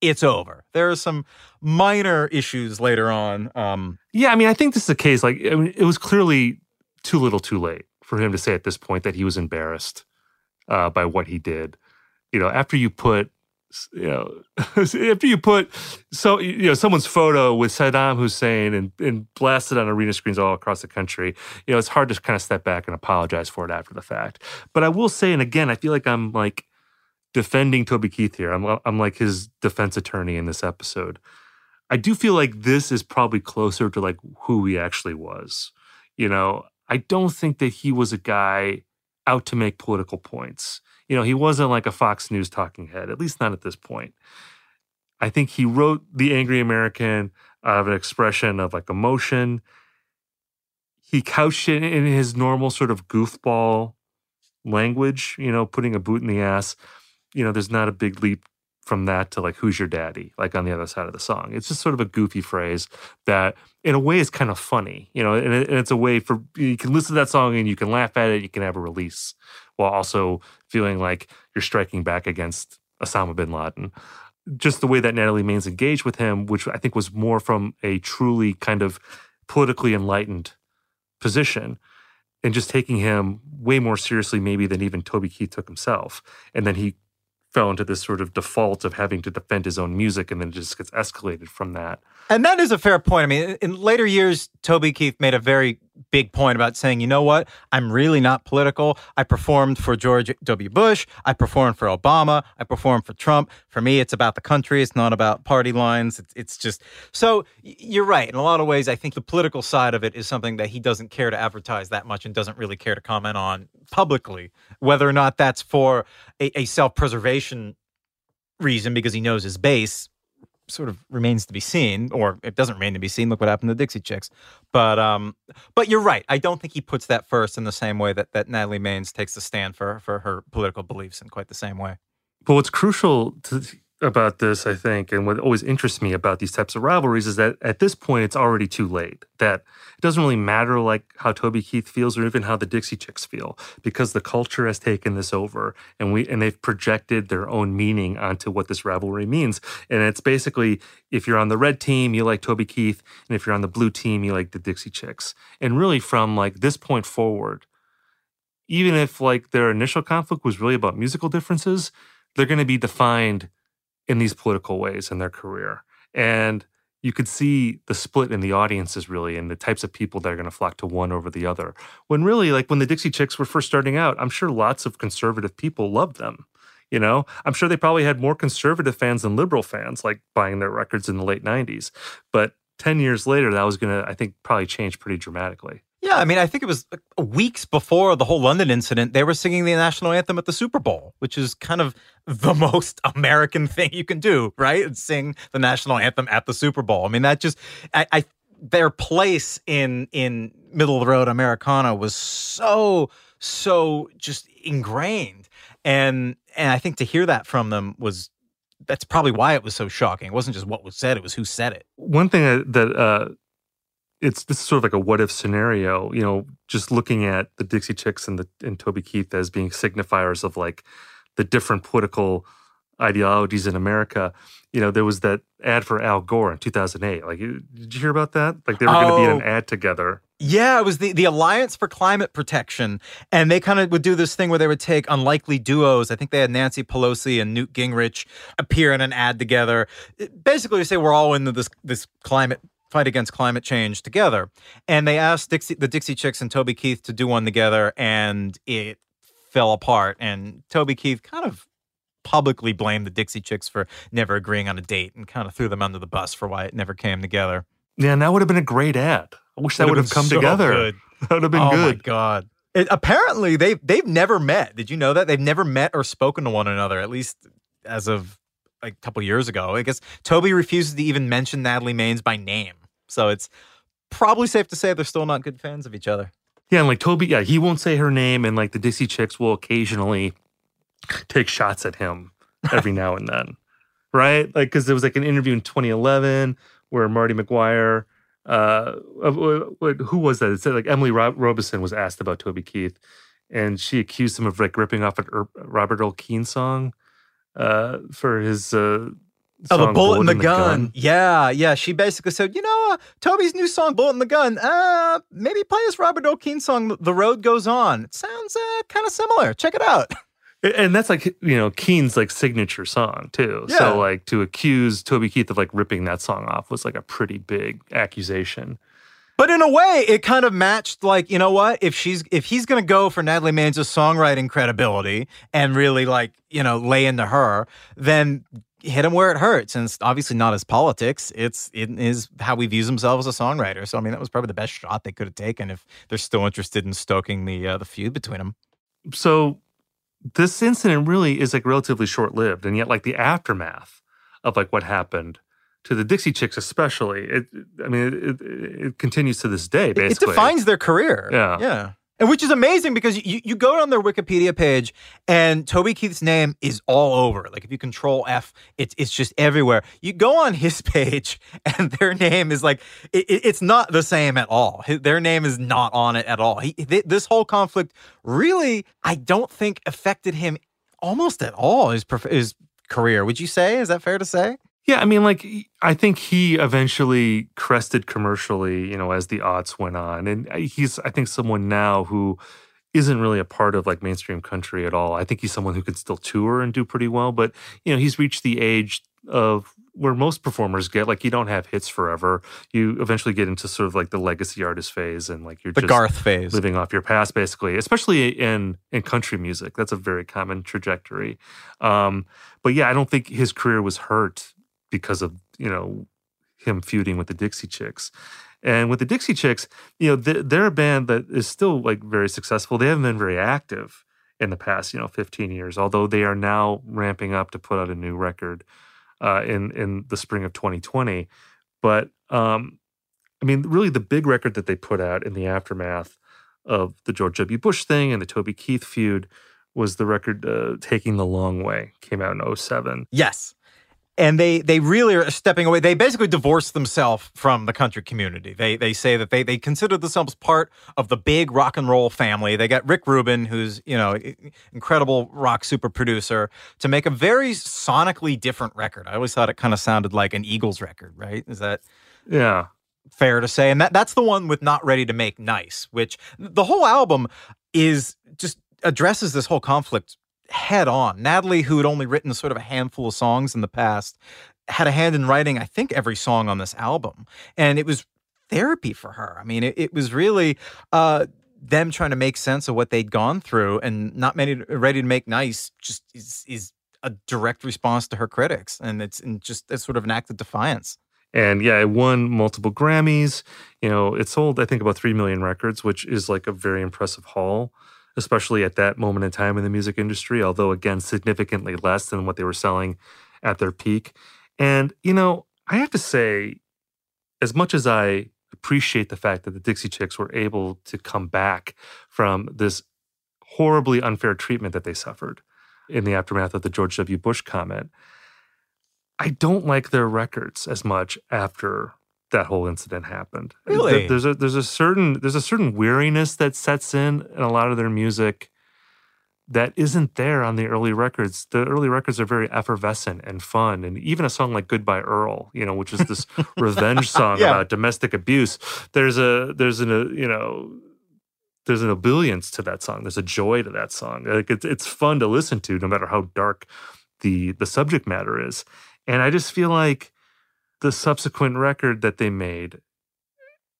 it's over. There are some minor issues later on. Um, yeah, I mean, I think this is the case. Like, I mean, it was clearly too little, too late for him to say at this point that he was embarrassed uh, by what he did. You know, after you put, you know, after you put so you know someone's photo with Saddam Hussein and, and blasted on arena screens all across the country, you know, it's hard to kind of step back and apologize for it after the fact. But I will say, and again, I feel like I'm like defending Toby Keith here. I'm I'm like his defense attorney in this episode. I do feel like this is probably closer to like who he actually was. You know, I don't think that he was a guy out to make political points. You know, he wasn't like a Fox News talking head, at least not at this point. I think he wrote The Angry American out of an expression of like emotion. He couched it in his normal sort of goofball language, you know, putting a boot in the ass. You know, there's not a big leap from that to like who's your daddy? like on the other side of the song. It's just sort of a goofy phrase that in a way is kind of funny you know and, it's a way for you can listen to that song and you can laugh at it you can have a release while also feeling like you're striking back against osama bin laden. Just the way that natalie maines engaged with him which i think was more from a truly kind of politically enlightened position and just taking him way more seriously maybe than even toby keith took himself and then he fell into this sort of default of having to defend his own music and then it just gets escalated from that. And that is a fair point. I mean, in later years, Toby Keith made a very big point about saying, you know what? I'm really not political. I performed for George W. Bush. I performed for Obama. I performed for Trump. For me, it's about the country. It's not about party lines. It's, it's just so you're right. In a lot of ways, I think the political side of it is something that he doesn't care to advertise that much and doesn't really care to comment on publicly, whether or not that's for a, a self preservation reason because he knows his base sort of remains to be seen, or it doesn't remain to be seen. Look what happened to Dixie Chicks. But um, but you're right. I don't think he puts that first in the same way that that Natalie Maines takes a stand for for her political beliefs in quite the same way. But what's crucial to about this, I think, and what always interests me about these types of rivalries is that at this point it's already too late. That it doesn't really matter like how Toby Keith feels or even how the Dixie Chicks feel because the culture has taken this over and we and they've projected their own meaning onto what this rivalry means. And it's basically if you're on the red team, you like Toby Keith, and if you're on the blue team, you like the Dixie Chicks. And really from like this point forward, even if like their initial conflict was really about musical differences, they're going to be defined in these political ways in their career. And you could see the split in the audiences really and the types of people that are going to flock to one over the other. When really, like when the Dixie Chicks were first starting out, I'm sure lots of conservative people loved them. You know, I'm sure they probably had more conservative fans than liberal fans, like buying their records in the late 90s. But 10 years later, that was going to, I think, probably change pretty dramatically. Yeah, I mean, I think it was weeks before the whole London incident, they were singing the national anthem at the Super Bowl, which is kind of the most American thing you can do, right? And sing the national anthem at the Super Bowl. I mean, that just, I, I their place in in middle of the road Americana was so so just ingrained, and and I think to hear that from them was that's probably why it was so shocking. It wasn't just what was said; it was who said it. One thing that uh, it's this is sort of like a what if scenario, you know, just looking at the Dixie Chicks and the and Toby Keith as being signifiers of like the different political ideologies in America. You know, there was that ad for Al Gore in 2008. Like, did you hear about that? Like, they were oh, going to be in an oh. ad together. Yeah, it was the, the Alliance for Climate Protection. And they kind of would do this thing where they would take unlikely duos. I think they had Nancy Pelosi and Newt Gingrich appear in an ad together. Basically, you say we're all into this, this climate fight against climate change together. And they asked Dixie, the Dixie Chicks and Toby Keith to do one together, and it fell apart. And Toby Keith kind of publicly blamed the Dixie Chicks for never agreeing on a date and kind of threw them under the bus for why it never came together. Yeah, and that would have been a great ad. I wish that would have come so together. Good. That would have been oh good. Oh my god. It, apparently they they've never met. Did you know that? They've never met or spoken to one another, at least as of like a couple years ago. I guess Toby refuses to even mention Natalie Maines by name. So it's probably safe to say they're still not good fans of each other. Yeah, and like Toby, yeah, he won't say her name, and like the Dixie Chicks will occasionally take shots at him every now and then, right? Like because there was like an interview in 2011 where Martie Maguire, uh, who was that? It said like Emily Robison was asked about Toby Keith, and she accused him of like ripping off a Robert Earl song uh, for his uh, Oh, the bullet in the, the gun. gun. Yeah, yeah. She basically said, you know, uh, Toby's new song, "Bullet in the Gun." Uh, maybe play this Robert Earl Keen song, "The Road Goes On." It sounds uh, kind of similar. Check it out. And that's like you know Keen's like signature song too. Yeah. So like to accuse Toby Keith of like ripping that song off was like a pretty big accusation. But in a way, it kind of matched like, you know what? If she's if he's gonna go for Natalie Maines' songwriting credibility and really like, you know, lay into her, then hit him where it hurts. And it's obviously not his politics. It's it is how he views himself as a songwriter. So I mean, that was probably the best shot they could have taken if they're still interested in stoking the uh, the feud between them. so this incident really is like relatively short lived, and yet like the aftermath of like what happened to the Dixie Chicks, especially, it, I mean, it, it, it continues to this day. Basically, It defines their career. Yeah. Yeah. And which is amazing because you, you go on their Wikipedia page and Toby Keith's name is all over. Like if you control F, it's it's just everywhere. You go on his page and their name is like it, it- it's not the same at all. Their name is not on it at all. He, this whole conflict really, I don't think affected him almost at all. His his career. Would you say? Is that fair to say? Yeah, I mean, like I think he eventually crested commercially, you know, as the aughts went on, and he's I think someone now who isn't really a part of like mainstream country at all. I think he's someone who can still tour and do pretty well, but you know, he's reached the age of where most performers get like you don't have hits forever. You eventually get into sort of like the legacy artist phase and like you're The just Garth phase. living off your past basically, especially in in country music. That's a very common trajectory. Um, but yeah, I don't think his career was hurt because of you know him feuding with the Dixie Chicks. And with the Dixie Chicks, you know, they're a band that is still like very successful. They haven't been very active in the past, you know, 15 years, although they are now ramping up to put out a new record uh, in in the spring of 2020. But um, I mean, really, the big record that they put out in the aftermath of the George W. Bush thing and the Toby Keith feud was the record uh, "Taking the Long Way." Came out in 07. Yes. And they they really are stepping away. They basically divorced themselves from the country community. They they say that they they consider themselves part of the big rock and roll family. They got Rick Rubin, who's you know incredible rock super producer, to make a very sonically different record. I always thought it kind of sounded like an Eagles record, right? Is that Yeah. fair to say? And that that's the one with Not Ready to Make Nice, which the whole album is just addresses this whole conflict head on. Natalie, who had only written sort of a handful of songs in the past, had a hand in writing, I think, every song on this album. And it was therapy for her. I mean, it, it was really uh, them trying to make sense of what they'd gone through and not many ready to make nice just is, is a direct response to her critics. And it's and just it's sort of an act of defiance. And yeah, it won multiple Grammys. You know, it sold, I think, about 3 million records, which is like a very impressive haul, especially at that moment in time in the music industry, although, again, significantly less than what they were selling at their peak. And, you know, I have to say, as much as I appreciate the fact that the Dixie Chicks were able to come back from this horribly unfair treatment that they suffered in the aftermath of the George W. Bush comment, I don't like their records as much after that whole incident happened. Really? There's a there's a certain there's a certain weariness that sets in in a lot of their music that isn't there on the early records. The early records are very effervescent and fun, and even a song like "Goodbye Earl," you know, which is this revenge song Yeah. about domestic abuse. There's a there's an a, you know there's an ebullience to that song. There's a joy to that song. Like it's it's fun to listen to, no matter how dark the the subject matter is. And I just feel like the subsequent record that they made,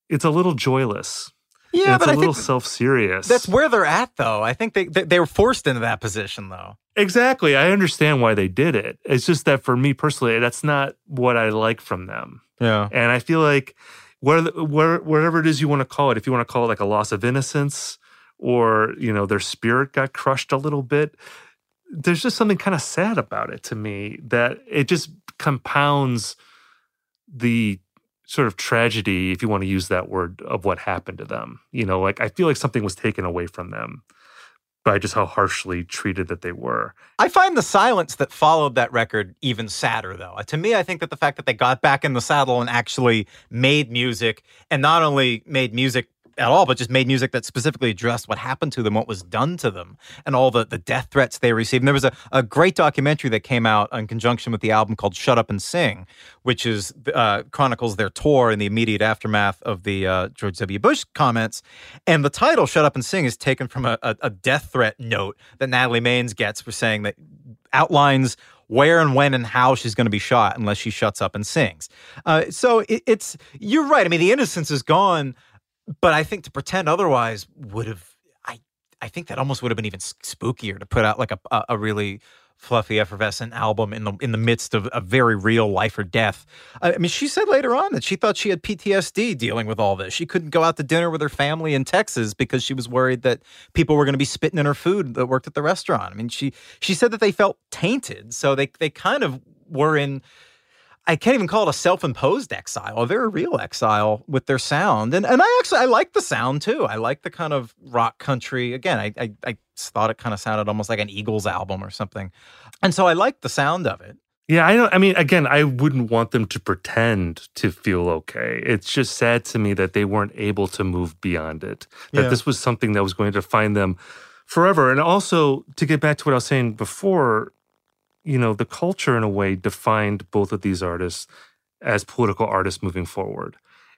it's a little joyless. Yeah, it's but a I little self serious. That's where they're at, though. I think they, they they were forced into that position, though. Exactly. I understand why they did it. It's just that for me personally, that's not what I like from them. Yeah. And I feel like where, where, whatever it is you want to call it, if you want to call it like a loss of innocence or, you know, their spirit got crushed a little bit, there's just something kind of sad about it to me that it just compounds the sort of tragedy, if you want to use that word, of what happened to them. You know, like I feel like something was taken away from them by just how harshly treated that they were. I find the silence that followed that record even sadder, though. To me, I think that the fact that they got back in the saddle and actually made music, and not only made music at all, but just made music that specifically addressed what happened to them, what was done to them, and all the, the death threats they received. And there was a, a great documentary that came out in conjunction with the album called Shut Up and Sing, which is uh, chronicles their tour in the immediate aftermath of the uh, George W. Bush comments. And the title, Shut Up and Sing, is taken from a, a, a death threat note that Natalie Maines gets for saying that outlines where and when and how she's going to be shot unless she shuts up and sings. Uh, so it, it's you're right. I mean, the innocence is gone, but I think to pretend otherwise would have. I I think that almost would have been even spookier to put out like a a, really fluffy, effervescent album in the in the midst of a very real life or death. I mean, she said later on that she thought she had PTSD dealing with all this. She couldn't go out to dinner with her family in Texas because she was worried that people were going to be spitting in her food that worked at the restaurant. I mean, she she said that they felt tainted, so they they kind of were in I can't even call it a self-imposed exile, a very real exile with their sound. And and I actually I like the sound too. I like the kind of rock country. Again, I I, I thought it kind of sounded almost like an Eagles album or something. And so I like the sound of it. Yeah, I don't I mean again, I wouldn't want them to pretend to feel okay. It's just sad to me that they weren't able to move beyond it. That Yeah. this was something that was going to find them forever. And also to get back to what I was saying before, you know, the culture in a way defined both of these artists as political artists moving forward.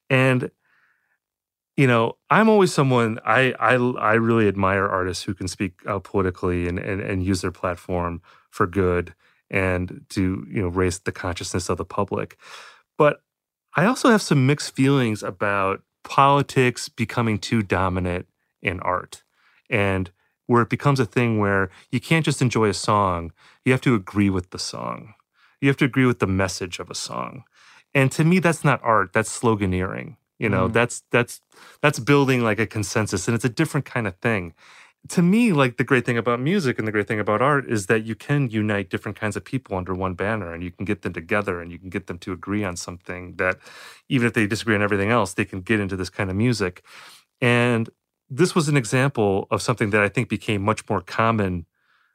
And you know, I'm always someone I I I really admire artists who can speak out politically and and, and use their platform for good and to you know raise the consciousness of the public. But I also have some mixed feelings about politics becoming too dominant in art and where it becomes a thing where you can't just enjoy a song, you have to agree with the song. You have to agree with the message of a song. And to me that's not art, that's sloganeering. You know, Mm. that's that's that's building like a consensus and it's a different kind of thing. To me, like the great thing about music and the great thing about art is that you can unite different kinds of people under one banner and you can get them together and you can get them to agree on something that even if they disagree on everything else, they can get into this kind of music. And this was an example of something that I think became much more common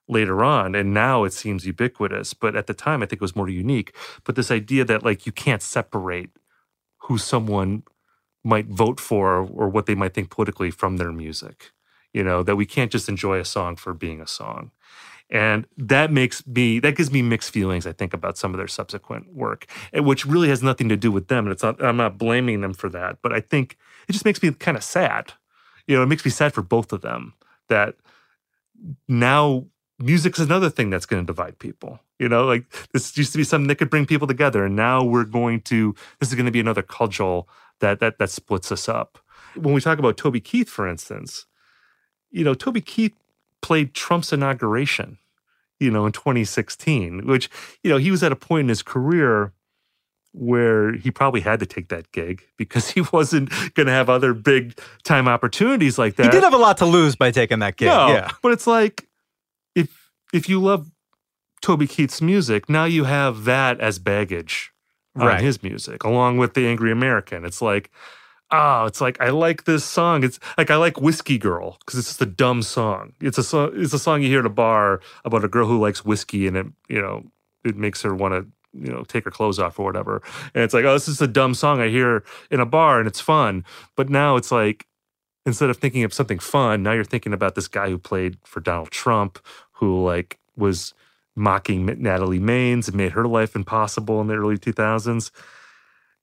later on and now it seems ubiquitous but at the time i think it was more unique. But this idea that like you can't separate who someone might vote for or what they might think politically from their music you know that we can't just enjoy a song for being a song. And that makes me that gives me mixed feelings i think about some of their subsequent work which really has nothing to do with them and it's not i'm not blaming them for that but i think it just makes me kind of sad you know it makes me sad for both of them that now music's another thing that's going to divide people you know? Like this used to be something that could bring people together and now we're going to this is going to be another cudgel that that that splits us up. When we talk about toby keith for instance you know toby keith played trump's inauguration you know in 2016 which you know he was at a point in his career where he probably had to take that gig because he wasn't going to have other big time opportunities like that He did have a lot to lose by taking that gig. no, Yeah. but it's like if if you love Toby Keith's music, now you have that as baggage on his music, along with the Angry American. It's like, oh, it's like I like this song. It's like I like Whiskey Girl because it's just a dumb song. It's a song. It's a song you hear at a bar about a girl who likes whiskey, and it you know it makes her want to you know take her clothes off or whatever. And it's like, oh, this is a dumb song I hear in a bar, and it's fun. But now it's like instead of thinking of something fun, now you're thinking about this guy who played for Donald Trump, who like was mocking Natalie Maines and made her life impossible in the early 2000s.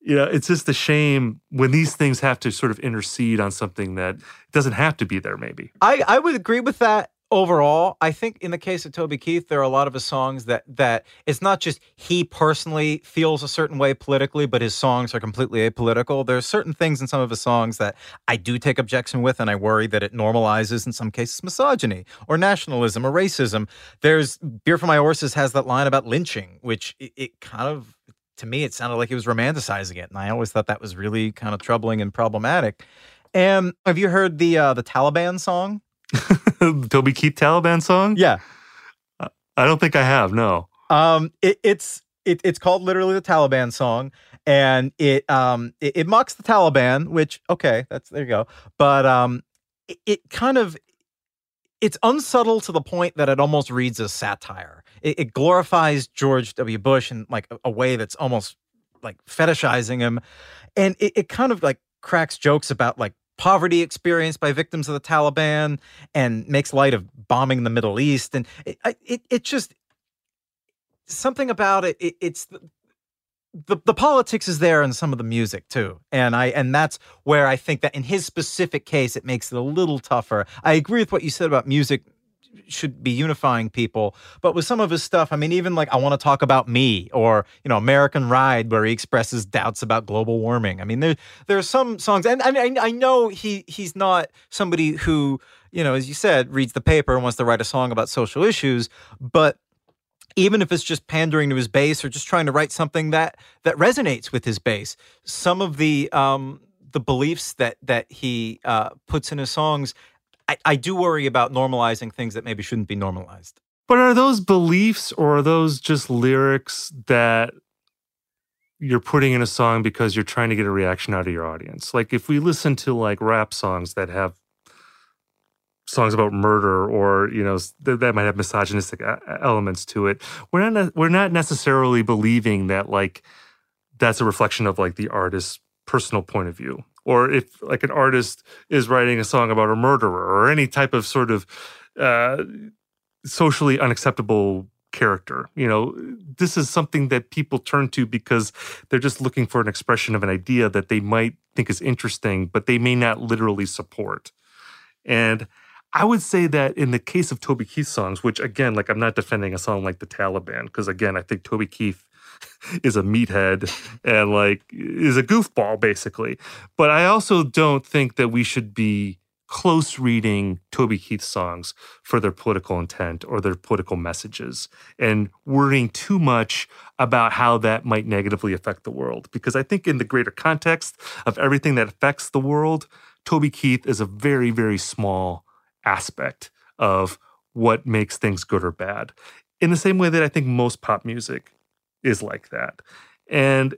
You know, it's just a shame when these things have to sort of intercede on something that doesn't have to be there, maybe. I, I would agree with that overall. I think in the case of Toby Keith, there are a lot of his songs that that it's not just he personally feels a certain way politically, but his songs are completely apolitical. There are certain things in some of his songs that I do take objection with, and I worry that it normalizes in some cases misogyny or nationalism or racism. There's Beer for My Horses has that line about lynching, which it, it kind of to me it sounded like he was romanticizing it, and I always thought that was really kind of troubling and problematic. And have you heard the uh, the Taliban song? Toby Keith Taliban song? Yeah. I don't think I have, no. Um, it, it's it, it's called literally the Taliban song, and it um it, it mocks the Taliban, which okay, that's there you go. But um, it, it kind of it's unsubtle to the point that it almost reads as satire. It, it glorifies George W. Bush in like a, a way that's almost like fetishizing him, and it, it kind of like cracks jokes about like poverty experienced by victims of the Taliban and makes light of bombing the Middle East, and it, it, it just something about it, it it's the, the the politics is there in some of the music too. And i and that's where i think that in his specific case it makes it a little tougher. I agree with what you said about music should be unifying people but with some of his stuff i mean even like i want to talk about me or you know american ride where he expresses doubts about global warming i mean there there are some songs and, and I, know he he's not somebody who you know as you said reads the paper and wants to write a song about social issues but even if it's just pandering to his base or just trying to write something that that resonates with his base. Some of the um, the beliefs that that he uh, puts in his songs, I, I do worry about normalizing things that maybe shouldn't be normalized. But are those beliefs or are those just lyrics that you're putting in a song because you're trying to get a reaction out of your audience? Like if we listen to like rap songs that have songs about murder or you know th- that might have misogynistic a- elements to it we're not we're not necessarily believing that like that's a reflection of like the artist's personal point of view or if like an artist is writing a song about a murderer or any type of sort of uh, socially unacceptable character you know this is something that people turn to because they're just looking for an expression of an idea that they might think is interesting but they may not literally support. And I would say that in the case of Toby Keith songs, which again, like I'm not defending a song like the Taliban, because again, I think Toby Keith is a meathead and like is a goofball basically. But I also don't think that we should be close reading Toby Keith songs for their political intent or their political messages and worrying too much about how that might negatively affect the world. Because I think in the greater context of everything that affects the world, Toby Keith is a very, very small aspect of what makes things good or bad. In the same way that I think most pop music is like that. And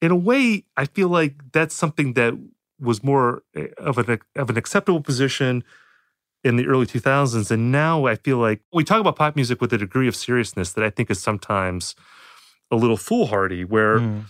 in a way, I feel like that's something that was more eh, of an of an acceptable position in the early 2000s and now I feel like we talk about pop music with a degree of seriousness that I think is sometimes a little foolhardy where mm.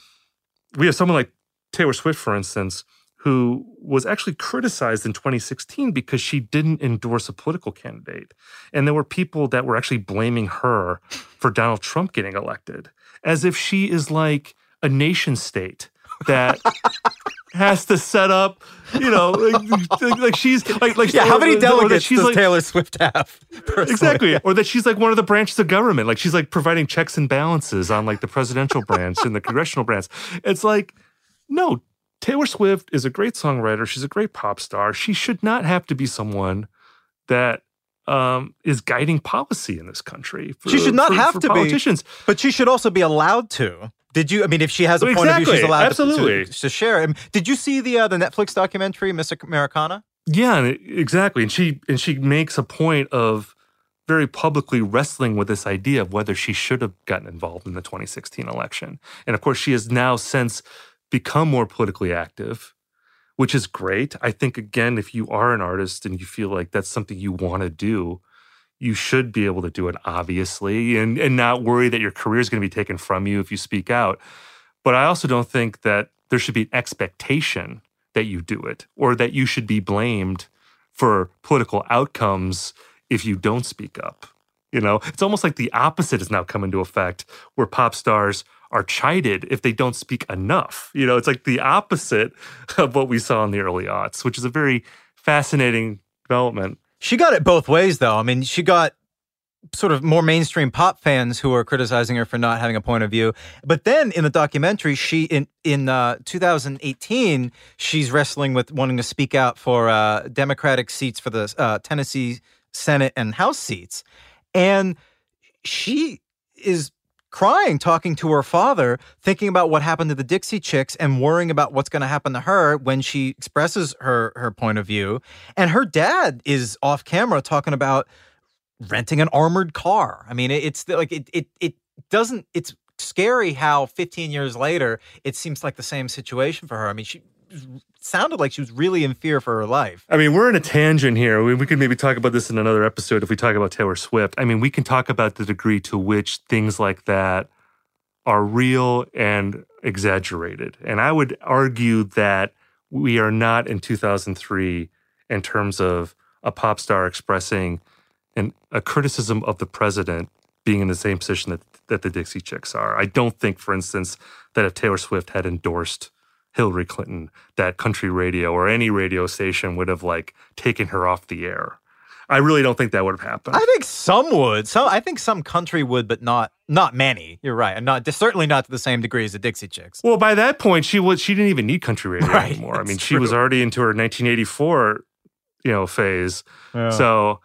we have someone like Taylor Swift for instance who was actually criticized in 2016 because she didn't endorse a political candidate. And there were people that were actually blaming her for Donald Trump getting elected, as if she is like a nation state that has to set up, you know, like, like she's like like yeah. How many delegates she's does like, Taylor Swift have? Personally? Exactly, or that she's like one of the branches of government, like she's like providing checks and balances on like the presidential branch and the congressional branch. It's like no, Taylor Swift is a great songwriter. She's a great pop star. She should not have to be someone that um, is guiding policy in this country. For, she should not for, have for to politicians. be, but she should also be allowed to. Did you? I mean, if she has a point exactly. of view, she's allowed Absolutely. To, to, to share. it. did you see the uh, the Netflix documentary Miss Americana? Yeah, exactly. And she and she makes a point of very publicly wrestling with this idea of whether she should have gotten involved in the 2016 election. And of course, she has now since become more politically active, which is great. I think, again, if you are an artist and you feel like that's something you want to do, you should be able to do it, obviously, and, and not worry that your career is going to be taken from you if you speak out. But I also don't think that there should be an expectation that you do it or that you should be blamed for political outcomes if you don't speak up. You know, it's almost like the opposite has now come into effect where pop stars are chided if they don't speak enough. You know, it's like the opposite of what we saw in the early aughts, which is a very fascinating development. She got it both ways, though. I mean, she got sort of more mainstream pop fans who are criticizing her for not having a point of view. But then in the documentary, she in in uh, 2018, she's wrestling with wanting to speak out for uh, Democratic seats for the uh, Tennessee Senate and House seats, and she is crying talking to her father, thinking about what happened to the Dixie Chicks and worrying about what's going to happen to her when she expresses her her point of view. And her dad is off camera talking about renting an armored car. I mean, it's like it it it doesn't it's scary how 15 years later it seems like the same situation for her. I mean, she sounded like she was really in fear for her life. I mean, we're in a tangent here. We, we could maybe talk about this in another episode if we talk about Taylor Swift. I mean, we can talk about the degree to which things like that are real and exaggerated. And I would argue that we are not in 2003 in terms of a pop star expressing an, a criticism of the president being in the same position that, that the Dixie Chicks are. I don't think, for instance, that if Taylor Swift had endorsed Hillary Clinton, that country radio or any radio station would have like taken her off the air. I really don't think that would have happened. I think some would. So I think some country would, but not not many. You're right, and not certainly not to the same degree as the Dixie Chicks. Well, by that point, she was she didn't even need country radio right, anymore. I mean, she was already into her 1984, you know, phase. Yeah. So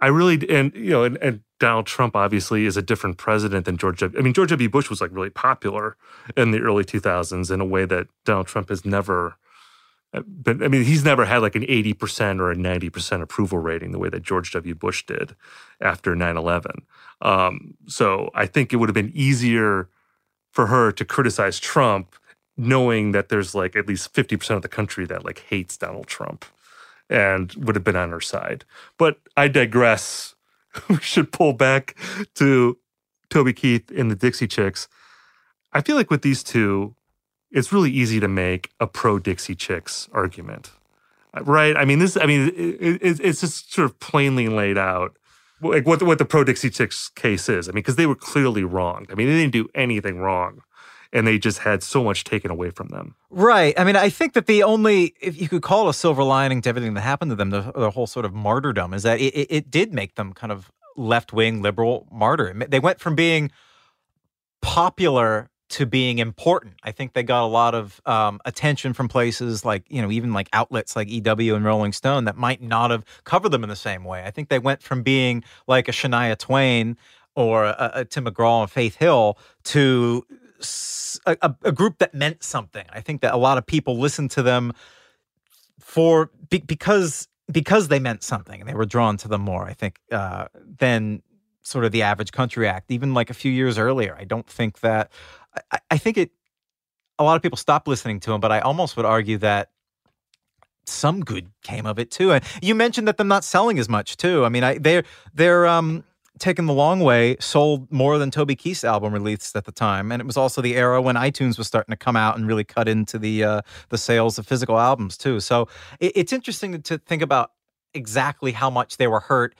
I really and you know and, and Donald Trump obviously is a different president than George. W. I mean, George W. Bush was like really popular in the early 2000s in a way that Donald Trump has never uh, been. I mean, he's never had like an 80% or a 90% approval rating the way that George W. Bush did after 9 11. Um, so I think it would have been easier for her to criticize Trump knowing that there's like at least 50% of the country that like hates Donald Trump and would have been on her side. But I digress. we should pull back to Toby Keith and the Dixie Chicks. I feel like with these two, it's really easy to make a pro Dixie Chicks argument, right? I mean, this. I mean, it, it, it's just sort of plainly laid out, like what the, what the pro Dixie Chicks case is. I mean, because they were clearly wrong. I mean, they didn't do anything wrong and they just had so much taken away from them. Right. I mean, I think that the only, if you could call a silver lining to everything that happened to them, the, the whole sort of martyrdom is that it, it, it did make them kind of left wing liberal martyr. They went from being popular to being important. I think they got a lot of um, attention from places like, you know, even like outlets like EW and Rolling Stone that might not have covered them in the same way. I think they went from being like a Shania Twain or a, a Tim McGraw and Faith Hill to a, a, group that meant something. I think that a lot of people listened to them for be, because because they meant something and they were drawn to them more. I think uh, than sort of the average country act. Even like a few years earlier, I don't think that. I, I think it. A lot of people stopped listening to them, but I almost would argue that some good came of it too. And you mentioned that them not selling as much too. I mean, I they're they're um Taken the Long Way sold more than Toby Keith's album released at the time, and it was also the era when iTunes was starting to come out and really cut into the uh, the sales of physical albums too. So it, it's interesting to think about exactly how much they were hurt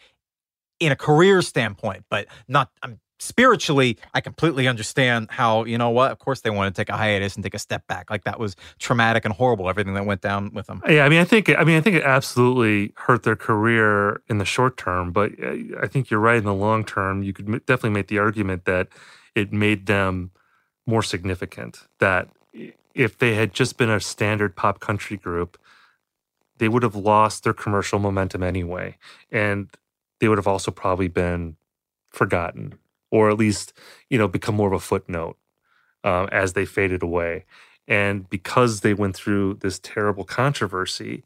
in a career standpoint, but not. I'm spiritually, I completely understand how, you know what, of course they want to take a hiatus and take a step back. Like that was traumatic and horrible, everything that went down with them. Yeah, I mean, I think, I mean, I think it absolutely hurt their career in the short term, but uh, I think you're right in the long term. You could definitely make the argument that it made them more significant. That if they had just been a standard pop country group, they would have lost their commercial momentum anyway. And they would have also probably been forgotten or at least you know become more of a footnote um, as they faded away. And because they went through this terrible controversy,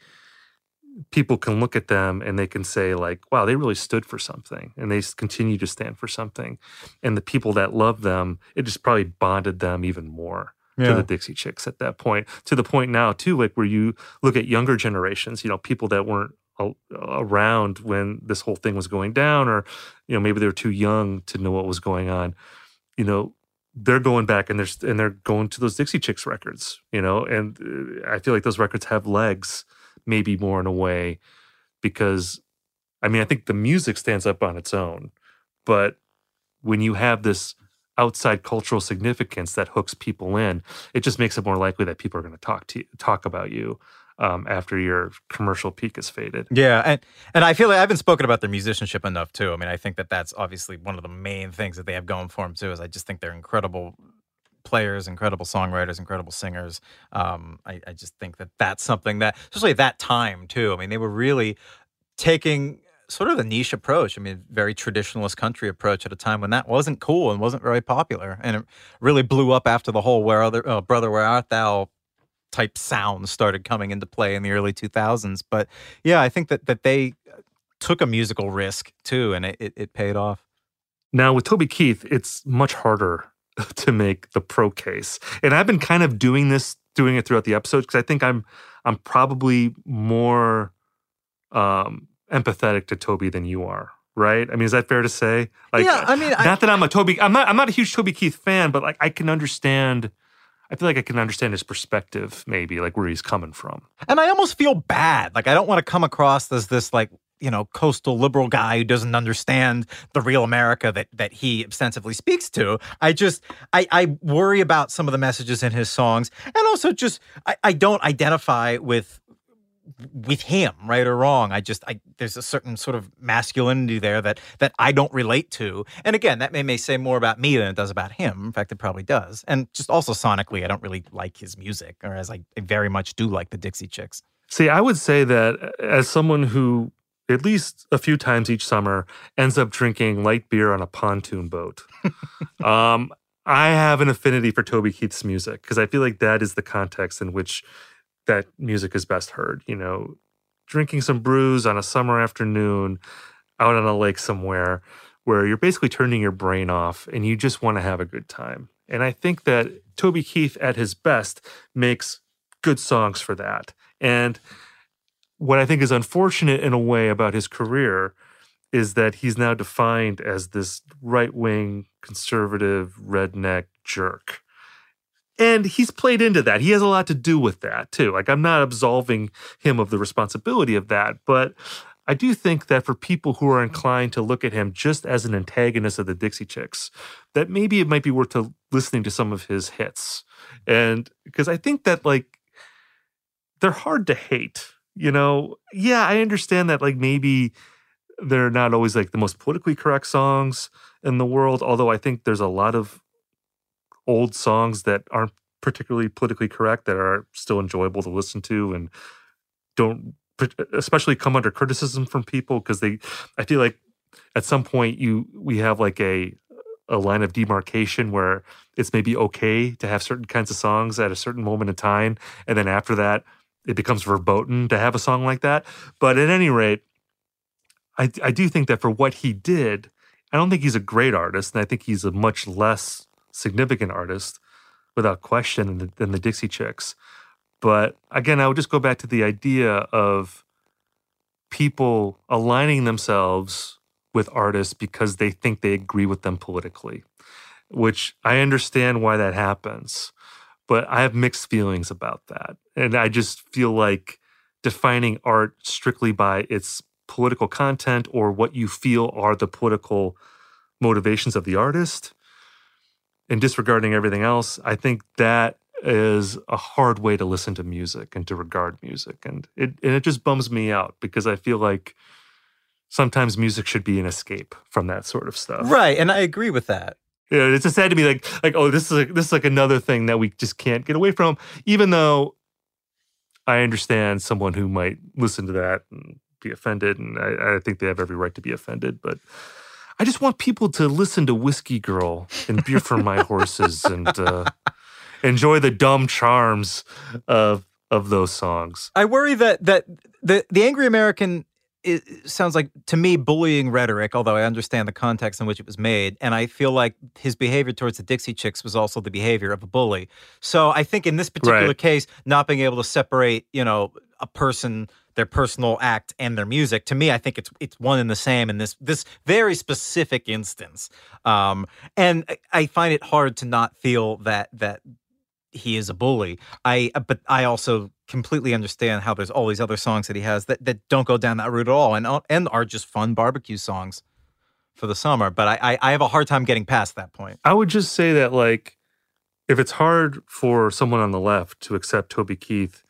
people can look at them and they can say like, "Wow, they really stood for something," and they continue to stand for something. And the people that love them, it just probably bonded them even more. Yeah. to the Dixie Chicks at that point. To the point now, too, like where you look at younger generations, you know, people that weren't around when this whole thing was going down or you know maybe they were too young to know what was going on. You know they're going back and they're and they're going to those Dixie Chicks records you know and uh, I feel like those records have legs maybe more in a way because I mean I think the music stands up on its own but when you have this outside cultural significance that hooks people in it just makes it more likely that people are going to talk to you, talk about you um, after your commercial peak has faded. Yeah, and and I feel like I haven't spoken about their musicianship enough too. I mean, I think that that's obviously one of the main things that they have going for them too. Is I just think they're incredible players, incredible songwriters, incredible singers. Um, I, I just think that that's something that, especially at that time too. I mean, they were really taking sort of the niche approach. I mean, very traditionalist country approach at a time when that wasn't cool and wasn't very popular, and it really blew up after the whole "Where Other uh, Brother Where Art Thou" type sounds started coming into play in the early 2000s. But yeah, I think that that they took a musical risk too, and it, it, it paid off. Now with Toby Keith, it's much harder to make the pro case, and I've been kind of doing this, doing it throughout the episodes because I think I'm I'm probably more um, empathetic to Toby than you are right? I mean, is that fair to say? Like, yeah, I mean, not I, that I'm a Toby, I'm not, I'm not a huge Toby Keith fan, but like, I can understand I feel like I can understand his perspective, maybe like where he's coming from. And I almost feel bad. Like I don't want to come across as this like you know coastal liberal guy who doesn't understand the real America that that he ostensibly speaks to. I just I, I worry about some of the messages in his songs, and also just I, I don't identify with with him, right or wrong. I just I there's a certain sort of masculinity there that that I don't relate to. And again, that may, may say more about me than it does about him. In fact, it probably does. And just also sonically, I don't really like his music, whereas I, I very much do like the Dixie Chicks. See, I would say that uh, as someone who at least a few times each summer, ends up drinking light beer on a pontoon boat. um, I have an affinity for Toby Keith's music because I feel like that is the context in which that music is best heard. You know, drinking some brews on a summer afternoon out on a lake somewhere where you're basically turning your brain off and you just want to have a good time. And I think that Toby Keith at his best makes good songs for that. And what I think is unfortunate in a way about his career is that he's now defined as this right wing, conservative, redneck jerk. And he's played into that. He has a lot to do with that too. Like, I'm not absolving him of the responsibility of that, but I do think that for people who are inclined to look at him just as an antagonist of the Dixie Chicks, that maybe it might be worth to listening to some of his hits. And because I think that like they're hard to hate, you know. Yeah, I understand that like maybe they're not always like the most politically correct songs in the world, although I think there's a lot of old songs that aren't particularly politically correct that are still enjoyable to listen to and don't especially come under criticism from people because they i feel like at some point you we have like a a line of demarcation where it's maybe okay to have certain kinds of songs at a certain moment in time and then after that it becomes verboten to have a song like that. But at any rate i i do think that for what he did i don't think he's a great artist and i think he's a much less significant artist without question than the, than the dixie chicks but again, I would just go back to the idea of people aligning themselves with artists because they think they agree with them politically, which I understand why that happens. But I have mixed feelings about that. And I just feel like defining art strictly by its political content or what you feel are the political motivations of the artist and disregarding everything else, I think that is a hard way to listen to music and to regard music. And it and it just bums me out because I feel like sometimes music should be an escape from that sort of stuff. Right. And I agree with that. Yeah, it's just sad to be like like, oh, this is like this is like another thing that we just can't get away from, even though I understand someone who might listen to that and be offended, and I, I think they have every right to be offended, but I just want people to listen to Whiskey Girl and Beer for My Horses and uh, enjoy the dumb charms of of those songs. I worry that that the the angry American it sounds like to me bullying rhetoric, although I understand the context in which it was made. And I feel like his behavior towards the Dixie Chicks was also the behavior of a bully. So I think in this particular Right. case, not being able to separate, you know, a person, their personal act and their music, to me, I think it's it's one and the same in this this very specific instance. Um, and I- find it hard to not feel that that he is a bully. I uh, but I also completely understand how there's all these other songs that he has that, that don't go down that route at all and and are just fun barbecue songs for the summer. But I, I I have a hard time getting past that point. I would just say that like if it's hard for someone on the left to accept Toby Keith,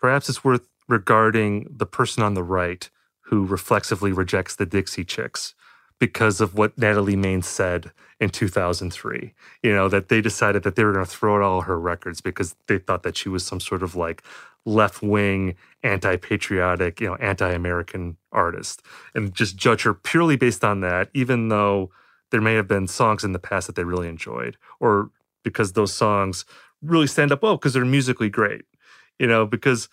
perhaps it's worth regarding the person on the right who reflexively rejects the Dixie Chicks because of what Natalie Maines said in 2003. You know, that they decided that they were going to throw out all her records because they thought that she was some sort of like left wing, anti patriotic, you know, anti American artist and just judge her purely based on that, even though there may have been songs in the past that they really enjoyed or because those songs really stand up well because they're musically great. You know, because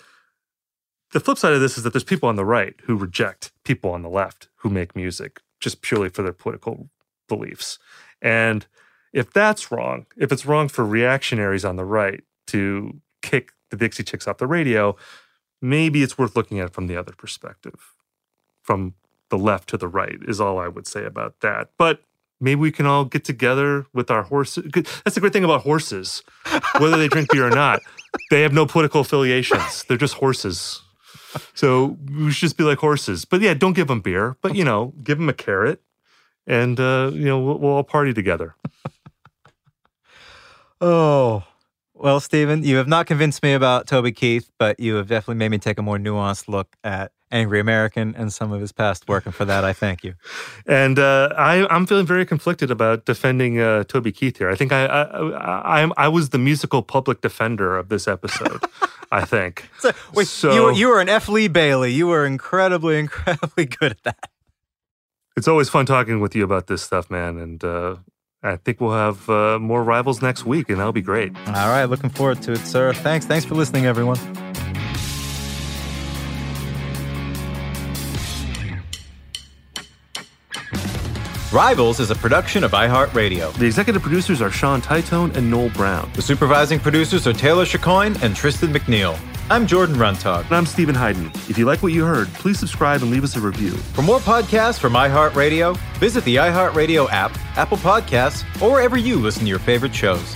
the flip side of this is that there's people on the right who reject people on the left who make music just purely for their political beliefs. And if that's wrong, if it's wrong for reactionaries on the right to kick the Dixie Chicks off the radio, maybe it's worth looking at from the other perspective. From the left to the right is all I would say about that. But maybe we can all get together with our horses. That's the great thing about horses. Whether they drink beer or not, they have no political affiliations. They're just horses. So we should just be like horses. But yeah, don't give them beer, but you know, give them a carrot and uh, you know, we'll, we'll all party together. Oh. Well, Steven, you have not convinced me about Toby Keith, but you have definitely made me take a more nuanced look at Angry American and some of his past work. And for that, I thank you. And uh, I, I'm feeling very conflicted about defending uh, Toby Keith here. I think I, I, I, I was the musical public defender of this episode. I think. So, wait, So- you, were, you were an F. Lee Bailey. You were incredibly, incredibly good at that. It's always fun talking with you about this stuff, man. And uh, I think we'll have uh, more rivals next week, and that'll be great. All right, looking forward to it, sir. Thanks. Thanks for listening, everyone. Rivals is a production of iHeartRadio. The executive producers are Sean Titone and Noel Brown. The supervising producers are Taylor Chicoine and Tristan McNeil. I'm Jordan Runtagh. And I'm Steven Hyden. If you like what you heard, please subscribe and leave us a review. For more podcasts from iHeartRadio, visit the iHeartRadio app, Apple Podcasts, or wherever you listen to your favorite shows.